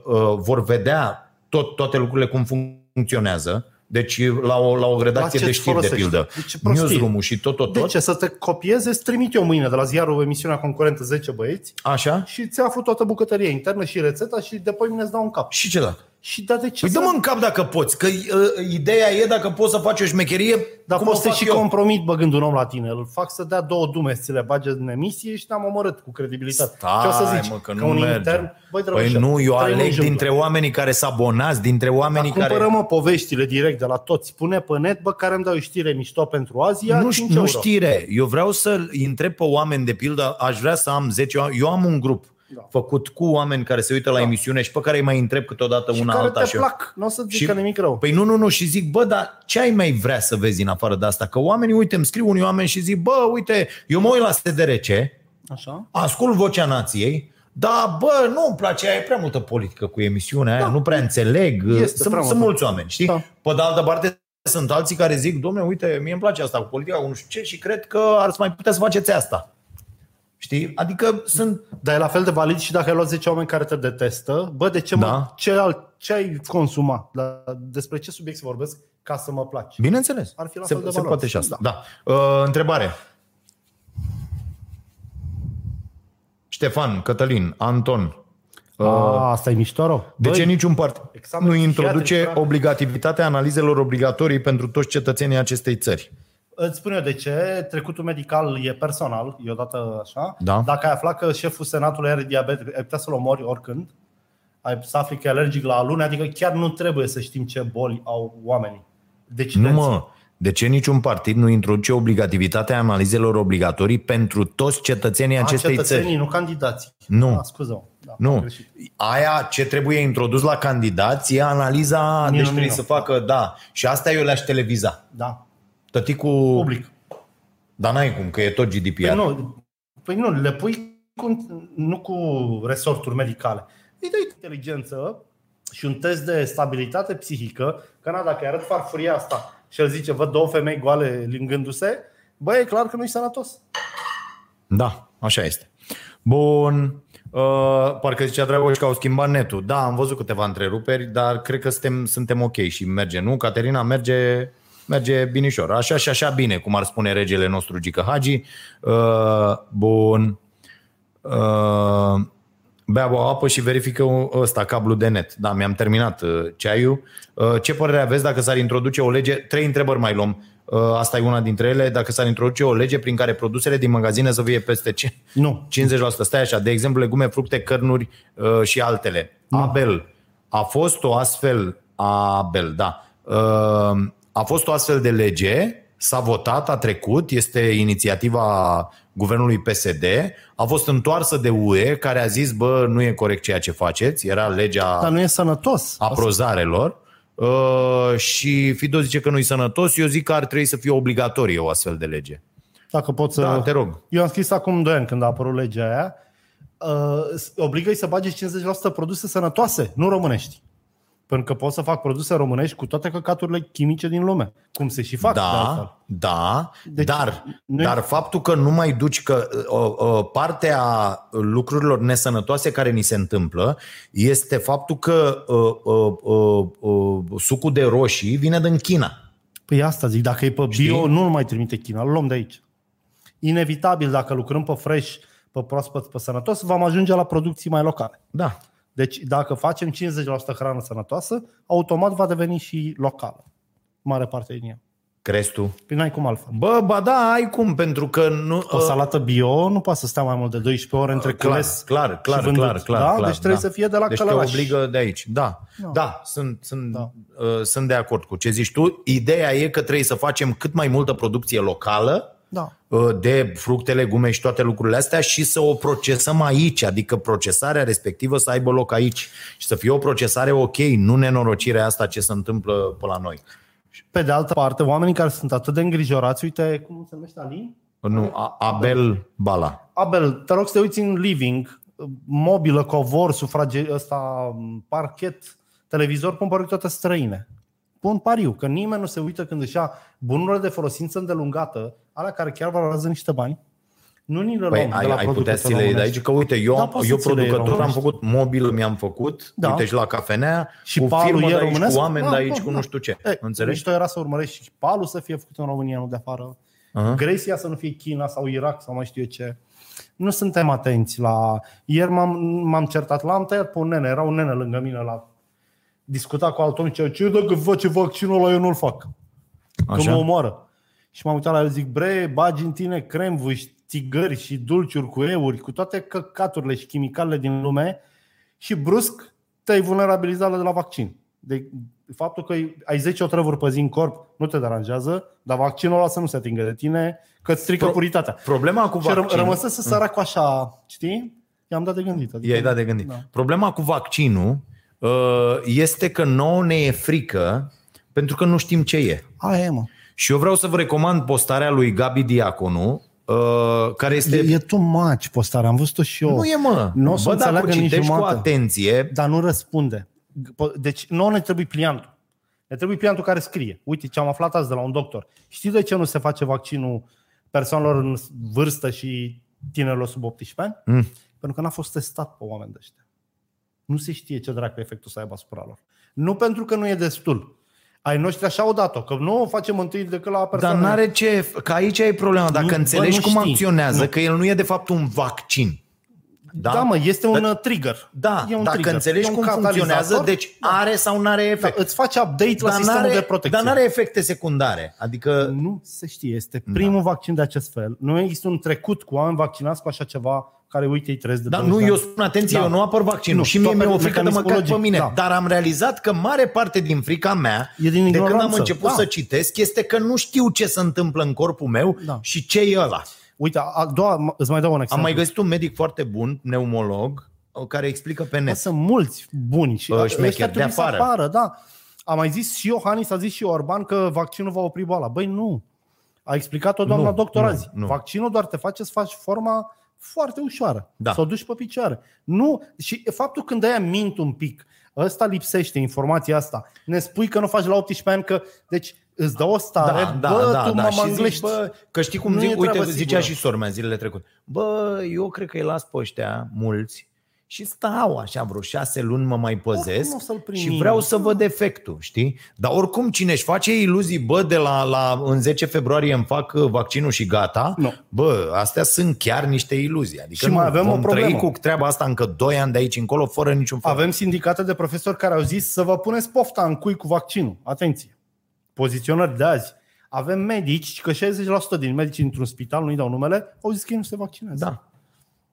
uh, vor vedea tot, toate lucrurile cum funcționează, deci la o, la o redacție ce de îți știri, de folosești? pildă, De ce prostie? newsroom-ul și tot, tot, De tot, ce? Să te copieze, îți trimit eu mâine de la ziarul emisiunea concurentă 10 băieți așa, și ți aflu toată bucătăria internă și rețeta și de mâine îți dau un cap. și ce dacă? Și da, de ce Păi să... dă-mă în cap dacă poți, că uh, ideea e dacă poți să faci o șmecherie, Dar cum poți o să fac și eu. compromit băgând un om la tine. Îl fac să dea două dume, ți le bage în emisie și te-am omorât cu credibilitate. Stai, Ce o să zici? mă, că, Că nu un merge. intern, băi, păi drăgușă, nu, eu trăim în aleg junglă. dintre oamenii care s abonați, dintre oamenii Dar care... cumpărăm mă poveștile direct de la toți. Pune pe net, bă, care îmi dau știre mișto pentru Azia, nu, 5 nu euro. știre. Eu vreau să întreb pe oameni, de pildă, aș vrea să am 10 oameni. Eu am un grup Da. făcut cu oameni care se uită la emisiune și pe care îi mai întreb câteodată Și una care alta. te și eu- plac. Nu o să zic Și- că nimic rău. Păi nu, nu, nu, și zic, bă, dar ce ai mai vrea să vezi în afară de asta? Că oamenii, uite, îmi scriu unii oameni și zic, bă, uite, eu mă uit la SDRC, Așa? ascult Vocea Nației, da, bă, nu îmi place, e prea multă politică cu emisiunea aia, nu prea înțeleg. Este sunt, prea sunt multă. mulți oameni, știi? Da. Pe de altă parte, sunt alții care zic, domne, uite, mie îmi place asta cu politica, cu nu știu ce și cred că ar să mai puteți să faceți asta. Știi? Adică sunt... Dar e la fel de valid și dacă ai luat 10 oameni care te detestă, bă, de ce, mă, Da. ce, alt, ce ai consumat? La, despre ce subiect să vorbesc ca să mă placi? Bineînțeles. Ar fi la se, fel de se valoros. poate și asta. Da. Da. Uh, întrebare. Ștefan, Cătălin, Anton. Uh, A, asta e mișto rău. de Băi, ce niciun partid examen nu psihiatric, introduce frate. obligativitatea analizelor obligatorii pentru toți cetățenii acestei țări? Îți spun eu de ce. Trecutul medical e personal, e odată așa. Da. Dacă ai aflat că șeful senatului are diabet, ai putea să-l omori oricând. Ai să afli că e alergic la alune, adică chiar nu trebuie să știm ce boli au oamenii. Deci Nu mă, de ce niciun partid nu introduce obligativitatea analizelor obligatorii pentru toți cetățenii acestei cetățenii, țări? nu candidații. Nu. Ah, scuză da, am Nu. greșit. Aia ce trebuie introdus la candidați e analiza, Nu, deci nu, trebuie nu. să facă, da. Și asta eu le-aș televiza. Da. Tăticu, Public. dar n-ai cum, că e tot GDPR. Păi nu, păi nu, le pui cu, nu cu resorturi medicale. Îi dai inteligență și un test de stabilitate psihică, că na, dacă îi arăt farfuria asta și el zice, văd două femei goale lingându-se, bă, e clar că nu-i sănătos. Da, așa este. Bun. Uh, parcă zicea Dragoș că au schimbat netul. Da, am văzut câteva întreruperi, dar cred că suntem, suntem ok și merge, nu? Caterina merge, merge binișor. Așa și așa bine, cum ar spune regele nostru Gică Hagi. Uh, bun. Uh, bea o apă și verifică ăsta, cablu de net. Da, mi-am terminat uh, ceaiul. Uh, ce părere aveți dacă s-ar introduce o lege? Trei întrebări mai luăm. Uh, asta e una dintre ele. Dacă s-ar introduce o lege prin care produsele din magazine să fie peste ce? Nu. 50%. Stai așa, de exemplu, legume, fructe, cărnuri uh, și altele. Abel, a fost o astfel, Abel, da, uh, a fost o astfel de lege, s-a votat, a trecut, este inițiativa guvernului PSD, a fost întoarsă de UE, care a zis, bă, nu e corect ceea ce faceți, era legea Dar nu e sănătos. a prozarelor. Uh, și Fido zice că nu-i sănătos, eu zic că ar trebui să fie obligatorie o astfel de lege. Dacă pot să... Da, te rog. Eu am scris acum 2 ani când a apărut legea aia. Uh, obligă să bage 50% produse sănătoase, nu românești. Pentru că pot să fac produse românești cu toate căcaturile chimice din lume. Cum se și fac. de altfel. Da, da, Deci, dar, nu- dar faptul că nu mai duci că uh, uh, partea lucrurilor nesănătoase care ni se întâmplă este faptul că uh, uh, uh, uh, sucul de roșii vine din China. Păi asta zic, dacă e pe bio, Știi? nu-l mai trimite China, îl luăm de aici. Inevitabil, dacă lucrăm pe fresh, pe proaspăt, pe sănătos, vom ajunge la producții mai locale. Da. Deci dacă facem 50% hrană sănătoasă, automat va deveni și locală. Mare parte din ea. Crezi tu? Păi n-ai cum altfel. Bă, ba da, ai cum, pentru că nu... O salată bio nu poate să stea mai mult de 12 ore între clar, cules clar, clar, și vândut. clar, clar, da? clar, Deci trebuie da. să fie de la deci te călăraș. obligă de aici. Da, da, da sunt, sunt, da. Uh, sunt de acord cu ce zici tu. Ideea e că trebuie să facem cât mai multă producție locală Da. uh, de fructe, legume și toate lucrurile astea și să o procesăm aici, adică procesarea respectivă să aibă loc aici și să fie o procesare ok, nu nenorocirea asta ce se întâmplă pe la noi. Pe de altă parte, oamenii care sunt atât de îngrijorați, uite, cum se numește Alin? Nu, A- Abel Bala. Abel, te rog să te uiți în living, mobilă, covor, sufrage, ăsta, parchet, televizor, pun pariu toate străine. Pun pariu, că nimeni nu se uită când își ia bunurile de folosință îndelungată, alea care chiar valorează niște bani, nu ni le luăm Păi de ai, la ai putea producători să le iei de românești. aici, că uite, eu, Da, da, poți eu să ți le iei producător am românești. făcut, mobil mi-am făcut, Da. da. uite și la cafenea, Și cu palul firmă e de aici, românesc? cu oameni Da, de aici, da, cu da. nu știu ce. E, Înțelegi? Mișto era să urmărești și palul să fie făcut în România, nu de afară. Aha. Grecia să nu fie China sau Irak sau mai știu eu ce. Nu suntem atenți la... Ieri m-am, m-am certat, l-am tăiat pe un nene, era un nene lângă mine la discuta cu altul om, ce ce dacă face vaccinul ăla, eu nu-l fac. Că Așa? mă omoară. Și m-am uitat la el, zic, bre, bagi în tine cremvâși, țigări și dulciuri cu euri, cu toate căcaturile și chimicalele din lume și brusc te-ai vulnerabilizat de la vaccin. De faptul că ai 10 otrăvuri pe zi în corp nu te deranjează, dar vaccinul ăla să nu se atingă de tine, că îți strică Pro- puritatea. Problema cu Și ră- vaccinul... rămăsese săracul așa, știi? I-am dat de gândit. Adică, I-ai dat de gândit. Da. Problema cu vaccinul uh, este că nouă ne e frică pentru că nu știm ce e. Aia e, mă. Și eu vreau să vă recomand postarea lui Gabi Diaconu, uh, care este... E, e tu maci postarea, am văzut-o și eu. Nu e, mă. Nu o să Bă, dacă o înțeleagă nici citești cu jumătate. atenție, Dar nu răspunde. Deci nouă ne trebuie pliantul. Ne trebuie pliantul care scrie. Uite ce am aflat azi de la un doctor. Știți de ce nu se face vaccinul persoanelor în vârstă și tinerilor sub 18 ani? Mm. Pentru că n-a fost testat pe oameni de ăștia. Nu se știe ce dracu efectul să aibă asupra lor. Nu pentru că nu e destul. Ai noștri așa au dat-o, că nu o facem întâi decât la Dar persoane. n-are ce, că aici e problema. Dacă Nu, bă, înțelegi nu cum știi. acționează, Nu. că el nu e de fapt un vaccin. da? da, mă, este un uh, trigger. Da, e un dacă trigger. înțelegi E un cum funcționează, catalizator. deci are sau nu are da, efect. îți face update la dar, sistemul n-are, de protecție. dar nu are efecte secundare. Adică Nu se știe. Este primul da. vaccin de acest fel. Nu există un trecut cu oameni vaccinați cu așa ceva care, uite, îi trăiesc de Da, 20 nu, de eu ani. spun atenție, Da. eu nu apăr vaccinul Nu, și mie tu mi-e o aperi frică de mă cac pe mecanismul mine. logic, da. Dar am realizat că mare parte din frica mea, E din de când am ignoranță, început da. să citesc, este că nu știu ce se întâmplă în corpul meu Da. și ce e ăla. Uite, a doua, îți mai dau un Am exemplu. mai găsit un medic foarte bun, pneumolog, care explică pe Bă, net. Sunt mulți buni și Bă, ăștia șmecheri, de trebuie să afară. apară, da. A mai zis și Iohannis, a zis și Orban că vaccinul va opri boala. Băi, nu. A explicat-o doamna Nu, doctor nu, azi. nu. Vaccinul doar te face să faci forma foarte ușoară. Da. Să o duci pe picioare. Nu. Și faptul când aia mint un pic, ăsta lipsește informația asta. Ne spui că nu faci la 18 ani că... Deci îți dă o stare, Da, da, bă, da, tu da. mă Și zici, manglești. bă, că știi cum Nu e zic, uite, treabă zicea sigură. și sora mea zilele trecute. Bă, eu cred că îi las pe ăștia mulți și stau așa vreo șase luni mă mai păzesc Oricum o să-l și primim. vreau să văd efectul, știi? Dar oricum cine își face iluzii, bă, de la, la în 10 februarie îmi fac uh, vaccinul și gata, Nu. bă, astea sunt chiar niște iluzii. Adică Și mai nu, avem o vom trăi problemă. cu treaba asta încă 2 ani de aici încolo fără niciun fel. Avem sindicate de profesori care au zis să vă puneți pofta în cui cu vaccinul. Atenție! Poziționări de azi. Avem medici, că 60% din medici într-un spital, nu-i dau numele, au zis că ei nu se vaccinează. Da.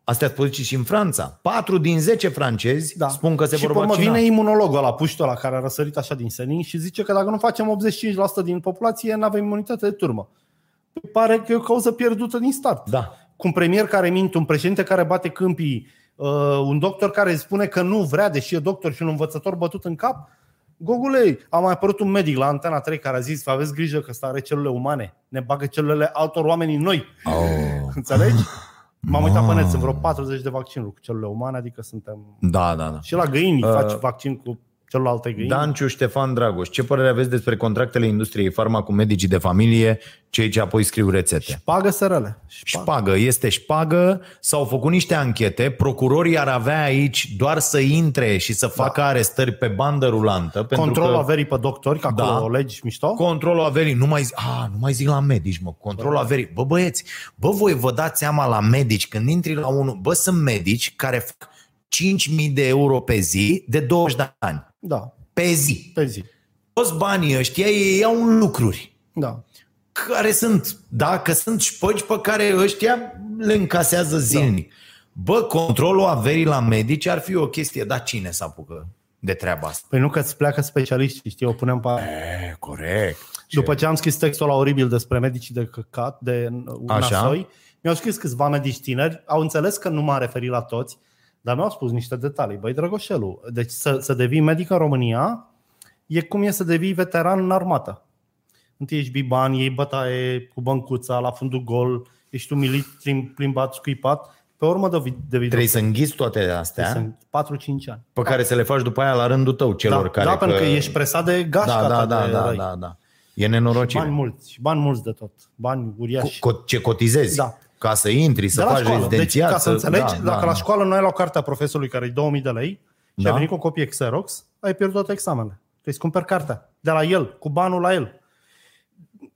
Astea ați poziții și în Franța. 4 din 10 francezi Da. spun că se și vor pe urmă vaccina. vine imunologul la puștul ăla care a răsărit așa din senin și zice că dacă nu facem 85% din populație, nu avem imunitate de turmă. Păi Pare că e o cauză pierdută din start. Da. Cu un premier care minte, un președinte care bate câmpii, uh, un doctor care spune că nu vrea, deși e doctor și un învățător bătut în cap. Gogule, a mai apărut un medic la Antena 3 care a zis, aveți grijă că ăsta are celule umane, ne bagă celulele altor oameni în noi. Oh. Înțelegi? M-am uitat pe net, sunt vreo 40 de vaccinuri cu celule umane, adică suntem... Da, da, da. Și la găini Uh, faci vaccin cu celelalte găini. Danciu Ștefan Dragoș, ce părere aveți despre contractele industriei farma cu medicii de familie, cei ce apoi scriu rețete? Șpagă sărele. Șpagă. Șpagă, este șpagă, s-au făcut niște anchete, procurorii ar avea aici doar să intre și să facă arestări pe bandă rulantă. pentru Controlul că averii pe doctori, că acolo Da. o legi mișto. Controlul averii, nu mai, zi, a, nu mai zic la medici, mă, controlul averii. Bă, băieți, bă, voi vă dați seama la medici, când intri la unul, bă, sunt medici care fac 5.000 de euro pe zi de 20 de ani. Da, Pe zi. pe zi. Toți banii ăștia ei iau în lucruri. Da. care sunt, da, că sunt șpăgi pe care ăștia le încasează zilnic. Da. Bă, controlul averii la medici ar fi o chestie, dar cine s apucă de treaba asta? Păi nu că îți pleacă specialiștii, știi, o punem pe... E, corect. După ce am scris textul la oribil despre medicii de căcat, de Așa. nasoi, mi-au scris câțiva medici tineri, au înțeles că nu m-am referit la toți, dar mi-au spus niște detalii. Băi, Drăgoșelu, deci să, să devii medic în România e cum e să devii veteran în armată. Întâi ești biban, iei bătaie cu băncuța la fundul gol, ești umilit, plim- plimbat, scuipat, pe urmă devii, devii Trebuie să înghiți toate astea sunt 4-5 ani. pe care să le faci după aia la rândul tău celor Da, care... da pentru că ești presat de gașca Da, da, ta da, de da, răi. da, da. E nenorocire. Bani mulți, și bani mulți de tot. Bani uriași. Co- ce cotizezi Da. Ca să intri, să de la faci școală. Deci, rezidențiat. ca să înțelegi, da, dacă da, la da. școală nu ai luat cartea profesorului care e 2000 de lei și Da. ai venit cu o copie Xerox, ai pierdut toate examenele. Trebuie să cumperi cartea de la el, cu banul la el.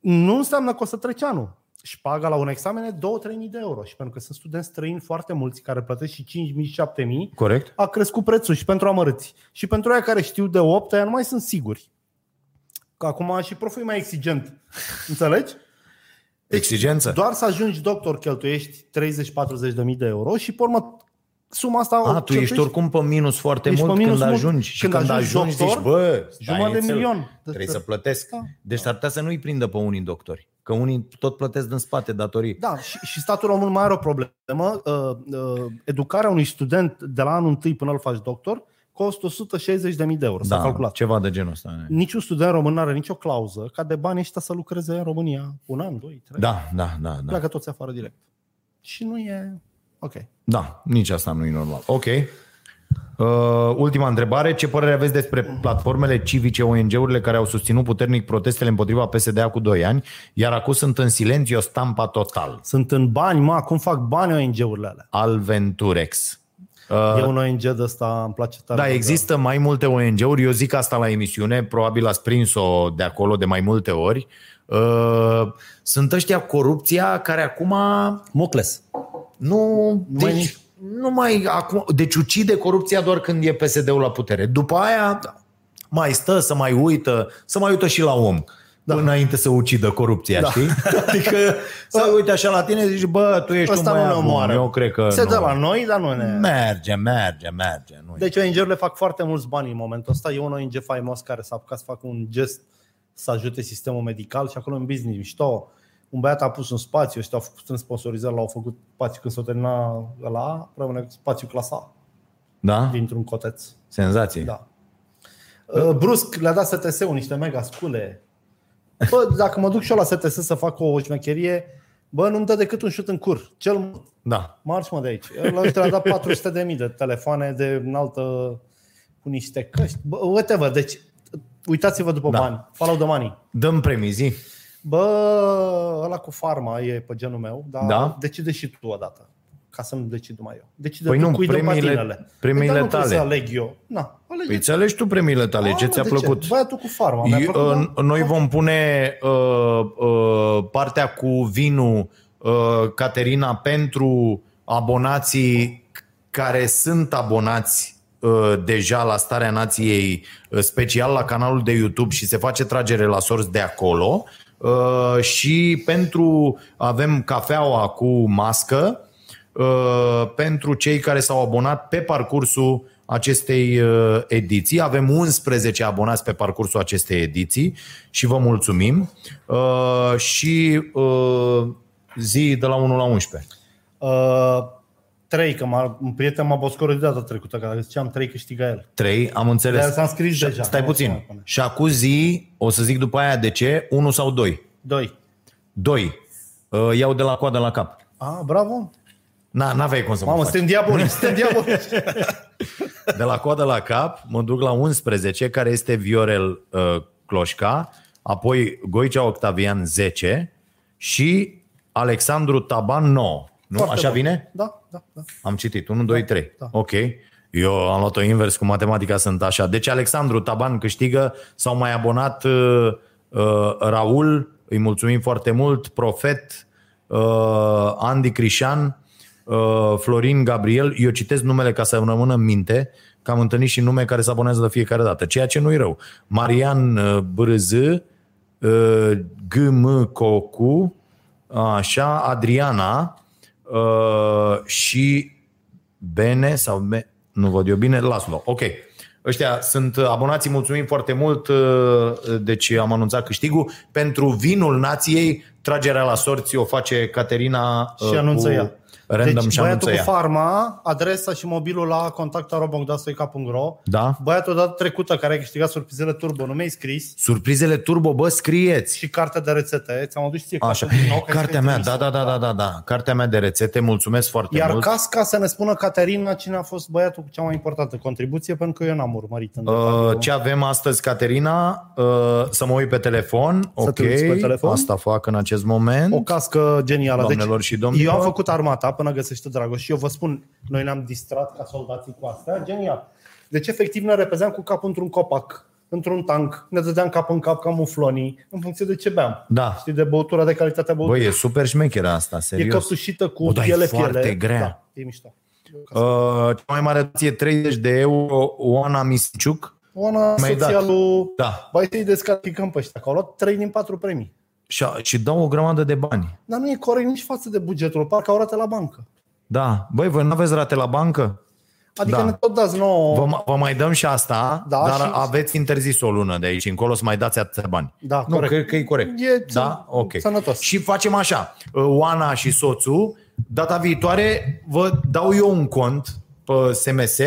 Nu înseamnă că o să treci anul. Și paga la un examen e 2-3 mii de euro. Și pentru că sunt studenți străini foarte mulți care plătesc și 5 mii, 7 mii, Corect? a crescut prețul și pentru amărâți. Și pentru aia care știu de 8, aia nu mai sunt siguri. Că acum și proful e mai exigent. Înțelegi? Exigență? Doar să ajungi doctor cheltuiești 30-40 de mii de euro și pe urmă suma asta o A, tu ești cheltuiești oricum pe minus foarte Ești mult pe minus când mult. ajungi. Și Când când, ajungi ajungi, doctor, zici, bă, stai jumătate de nițel, milion. Trebuie să plătesc. Da. Deci s-ar putea să nu-i prindă pe unii doctori. Că unii tot plătesc din spate datorii. Da, și, și statul român mai are o problemă. Uh, uh, educarea unui student de la anul întâi până îl faci doctor costă 160.000 de euro. S-a da, calculat. ceva de genul ăsta. Niciun student român nu are nicio clauză ca de bani ăștia să lucreze în România un an, doi, trei. Da, da, da, da. Pleacă toți afară direct. Și nu e... Ok. Da, nici asta nu e normal. Ok. Uh, ultima întrebare. Ce părere aveți despre platformele civice, ONG-urile care au susținut puternic protestele împotriva PSD-a cu 2 ani, iar acum sunt în silențiu stampa total? Sunt în bani, mă, cum fac bani ONG-urile alea? Alventurex. E un ONG de ăsta, îmi place tare. Da, de- există mai multe ONG-uri, eu zic asta la emisiune, probabil ați prins-o de acolo de mai multe ori. Uh, Sunt ăștia corupția care acum Mocles. nu... Nu mai Deci, nici- nu mai acum, deci ucide corupția doar când e PSD-ul la putere. După aia mai stă să mai uită, să mai uită și la om. Da. Înainte să ucidă corupția, da. știi? Adică să uite așa la tine și zici, bă, tu ești Ăsta un nu ne băiat bun. omoară. Eu cred că Se nu. dă la noi, dar nu ne... Merge, merge, merge. Nu Deci ONG-urile fac foarte mulți bani în momentul ăsta. E un ONG faimos care s-a apucat să facă un gest să ajute sistemul medical și acolo în business mișto. Un băiat a pus un spațiu, ăștia au făcut în sponsorizare, l-au făcut spațiu când s-o termina la rămâne spațiu clasa da? dintr-un coteț. Senzații. Da. Uh, Brusc le-a dat STS-ul niște mega scule. Bă, dacă mă duc și eu la STS să fac o șmecherie, bă, nu-mi dă decât un șut în cur. Cel mult. Da. Marș mă de aici. La ăștia le-a dat 400 de mii de telefoane de înaltă cu niște căști. Bă, whatever. Deci, uitați-vă după Da. bani. Follow the money. Dăm premii, zi. Bă, ăla cu farma e pe genul meu, dar Da? decide și tu odată. Ca să nu decid numai eu. Decide Păi tu nu, cui dă premiile- patinele. premiile păi, dar nu trebuie tale. să aleg eu. Na, alege Păi îți alegi tu premiile tale, ce Ah, ți-a de plăcut? Băiatul cu farma. Mi-a Eu, plăcut, uh, da? Noi vom pune uh, uh, partea cu vinul uh, Caterina pentru abonații care sunt abonați uh, deja la Starea Nației, uh, special la canalul de YouTube și se face tragere la sorți de acolo. Uh, și pentru avem cafeaua cu mască uh, pentru cei care s-au abonat pe parcursul acestei uh, ediții. Avem 11 abonați pe parcursul acestei ediții și vă mulțumim. Uh, și uh, zi de la 1 la 11. Uh, trei, că m-a, un prieten m-a boscorit de data trecută, că dacă ziceam trei câștiga el. 3, am înțeles. Dar s-a înscris Și- deja. Stai Nu o să puțin. mai pune. Și acum zi, o să zic după aia de ce, 1 sau 2? Doi. 2. Uh, iau de la coadă la cap. Ah, bravo. Na, n-aveai cum să mă Mamă, faci. suntem diabolici, suntem diabolici. De la coadă la cap mă duc la 11, care este Viorel uh, Cloșca, apoi Goicea Octavian 10 și Alexandru Taban 9. Nu? Foarte Așa bun. vine? Da, da, da. Am citit. 1, 2, 3. da. Ok. Eu am luat-o invers cu matematica, sunt așa. Deci Alexandru Taban câștigă, s-au mai abonat uh, uh, Raul, îi mulțumim foarte mult, Profet, uh, Andy Crișan, uh, Florin Gabriel. Eu citesc numele ca să îmi rămână în minte, că am întâlnit și nume care se abonează de fiecare dată, ceea ce nu-i rău. Marian uh, Brâză, uh, GM Cocu, așa, Adriana uh, și Bene sau Be- nu văd eu bine, Laslo. Ok. Ăștia sunt abonații, mulțumim foarte mult. uh, Deci am anunțat câștigul. Pentru vinul nației, tragerea la sorți o face Caterina Și uh, anunță cu ea. Random deci și anunță băiatul ea. cu farma, adresa și mobilul la contact.robogdastoica.ro Da? Băiatul dată trecută care a câștigat surprizele turbo, nu mi-ai scris Surprizele turbo, bă, scrieți. și cartea de rețete. Ți-am adus ție Așa. cartea din nou, că ai Cartea scris mea, da, trimis-o. da, da, da, da, da. Cartea mea de rețete, mulțumesc foarte Iar mult. casca să ne spună Caterina cine a fost băiatul cu cea mai importantă contribuție, pentru că eu n-am urmărit în Uh, detaliu. ce avem astăzi, Caterina? Uh, să mă uit pe telefon. Să ok, te uiți pe telefon? asta fac în acest moment. O cască genială. Doamnelor deci, și domnilor. Eu am făcut armata până găsește Dragoș și eu vă spun, noi ne-am distrat ca soldații cu astea. Genial. Deci efectiv ne repezeam cu capul într-un copac, într-un tank, ne dădeam cap în cap ca muflonii, în funcție de ce beam. Da. Știi, de băutura, de calitatea băuturii. Băi, e super șmecheră asta, e serios. căptușită cu O, dar e piele foarte piele. grea. Da, e mișto. Uh, cea mai mare dație 30 de euro, Oana Misiciuc. Oana, Mi-ai soția dat. lui... Da. Băi, să-i descalificăm pe ăștia, că au luat 3 din 4 premii. Și, și dau o grămadă de bani. Dar nu e corect nici față de bugetul, parcă au rate la bancă. Da. Băi, voi nu aveți rate la bancă? Adică Da. ne tot dați nouă... Vă, vă mai dăm și asta, Da, dar și- aveți interzis o lună de aici încolo să mai dați atâția bani. Da, nu, corect. cred că e corect. E da? ță- Ok. sănătos. Și facem așa. Oana și soțul, data viitoare vă dau eu un cont pe SMS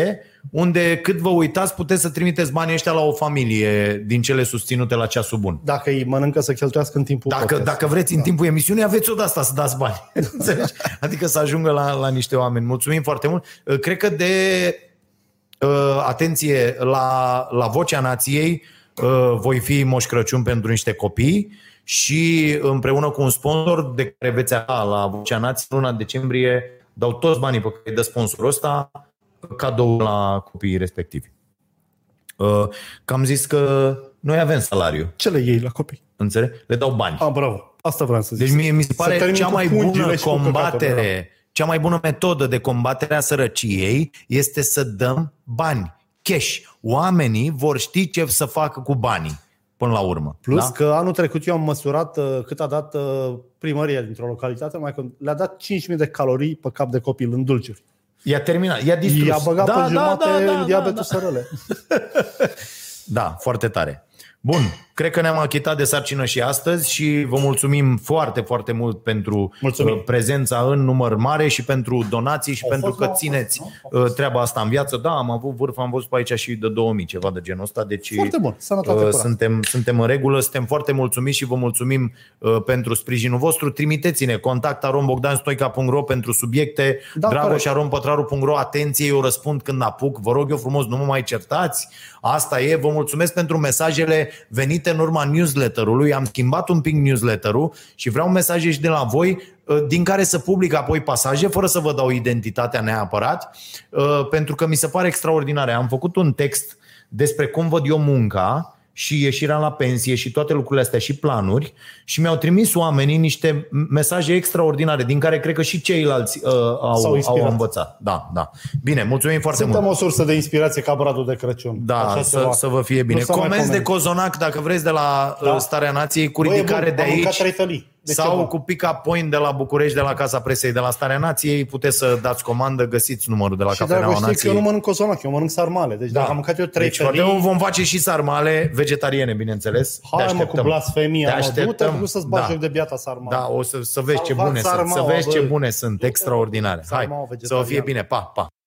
unde cât vă uitați puteți să trimiteți banii ăștia la o familie din cele susținute la ceasul bun. Dacă îi mănâncă să cheltuiască în timpul Dacă, podcastului. dacă vreți în timpul emisiunii, aveți o de asta să dați bani. Înțelegi? adică să ajungă la, la niște oameni. Mulțumim foarte mult. Cred că de uh, atenție la, la vocea nației uh, voi fi Moș Crăciun pentru niște copii și împreună cu un sponsor de care veți avea la vocea nației luna decembrie dau toți banii pe care îi dă sponsorul ăsta cadou la copiii respectivi. Uh, că am zis că noi avem salariu, Ce le iei la copii? înțelegi? Le dau bani. Ah, bravo. Asta vreau să zic. Deci mie mi se Să pare termin cea cu mai pungile bună și cu căcatul, da. combatere, cea mai bună metodă de combatere a sărăciei este să dăm bani, cash. Oamenii vor ști ce să facă cu banii până la urmă. Plus da? că anul trecut eu am măsurat uh, cât a dat uh, primăria dintr-o localitate, mai că le-a dat 5.000 de calorii pe cap de copil în dulciuri. I-a terminat, i-a distrus. I-a băgat da, pe jumate da, în da, diabetul da, sărăle. Da, foarte tare. Bun, cred că ne-am achitat de sarcină și astăzi și vă mulțumim foarte, foarte mult pentru Mulțumim. uh, prezența în număr mare și pentru donații și Au pentru fost, că nu? Au țineți fost, nu? Au uh, treaba asta în viață. Da, am avut vârf, am văzut pe aici și de 2000, ceva de genul ăsta. Deci Foarte bun, sănătate uh, curată. suntem, suntem în regulă, suntem foarte mulțumiți și vă mulțumim uh, pentru sprijinul vostru. Trimiteți-ne contact arombogdanstoica.ro pentru subiecte, Da, corect. dragoșarompătraru.ro Atenție, eu răspund când apuc. Vă rog eu frumos, nu mă mai certați. Asta e. Vă mulțumesc pentru mesajele venite în urma newsletterului. Am schimbat un pic newsletterul și vreau mesaje și de la voi uh, din care să public apoi pasaje, fără să vă dau identitatea neapărat, uh, pentru că mi se pare extraordinare. Am făcut un text despre cum văd eu munca și ieșirea la pensie și toate lucrurile astea și planuri și mi-au trimis oamenii niște mesaje extraordinare din care cred că și ceilalți uh, S-au au, inspirat. au învățat. Da, da. Bine, mulțumim foarte Suntem mult. o sursă de inspirație ca bradul de Crăciun. Da, Așa să, ceva. să vă fie bine. Nu s-a mai Comenzi de pomenit. cozonac, dacă vreți, de la Da. da. Starea Nației, cu Bă, e ridicare bun, de am mâncat aici. trei felii. De ce sau bun? cu pick-up point de la București, de la Casa Presei, de la Starea Nației, puteți să dați comandă, găsiți numărul de la Și Cafeneaua Dragoș, știi că eu Nației. nu mănânc cozonac, eu mănânc sarmale. Deci dacă am mâncat eu trei deci, foarte felii, mult vom face și sarmale vegetariene, bineînțeles. Te hai mă cu așteptăm. blasfemia, Te mă, du-te așteptăm. nu să-ți bagi Da. joc de biata sarmală. Da, o să, să vezi ce Salvați bune sunt. Să sarmaua, vezi ce bă. bune sunt, extraordinare. Hai, Sarmaua să vă fie vegetariană. bine. Pa, pa.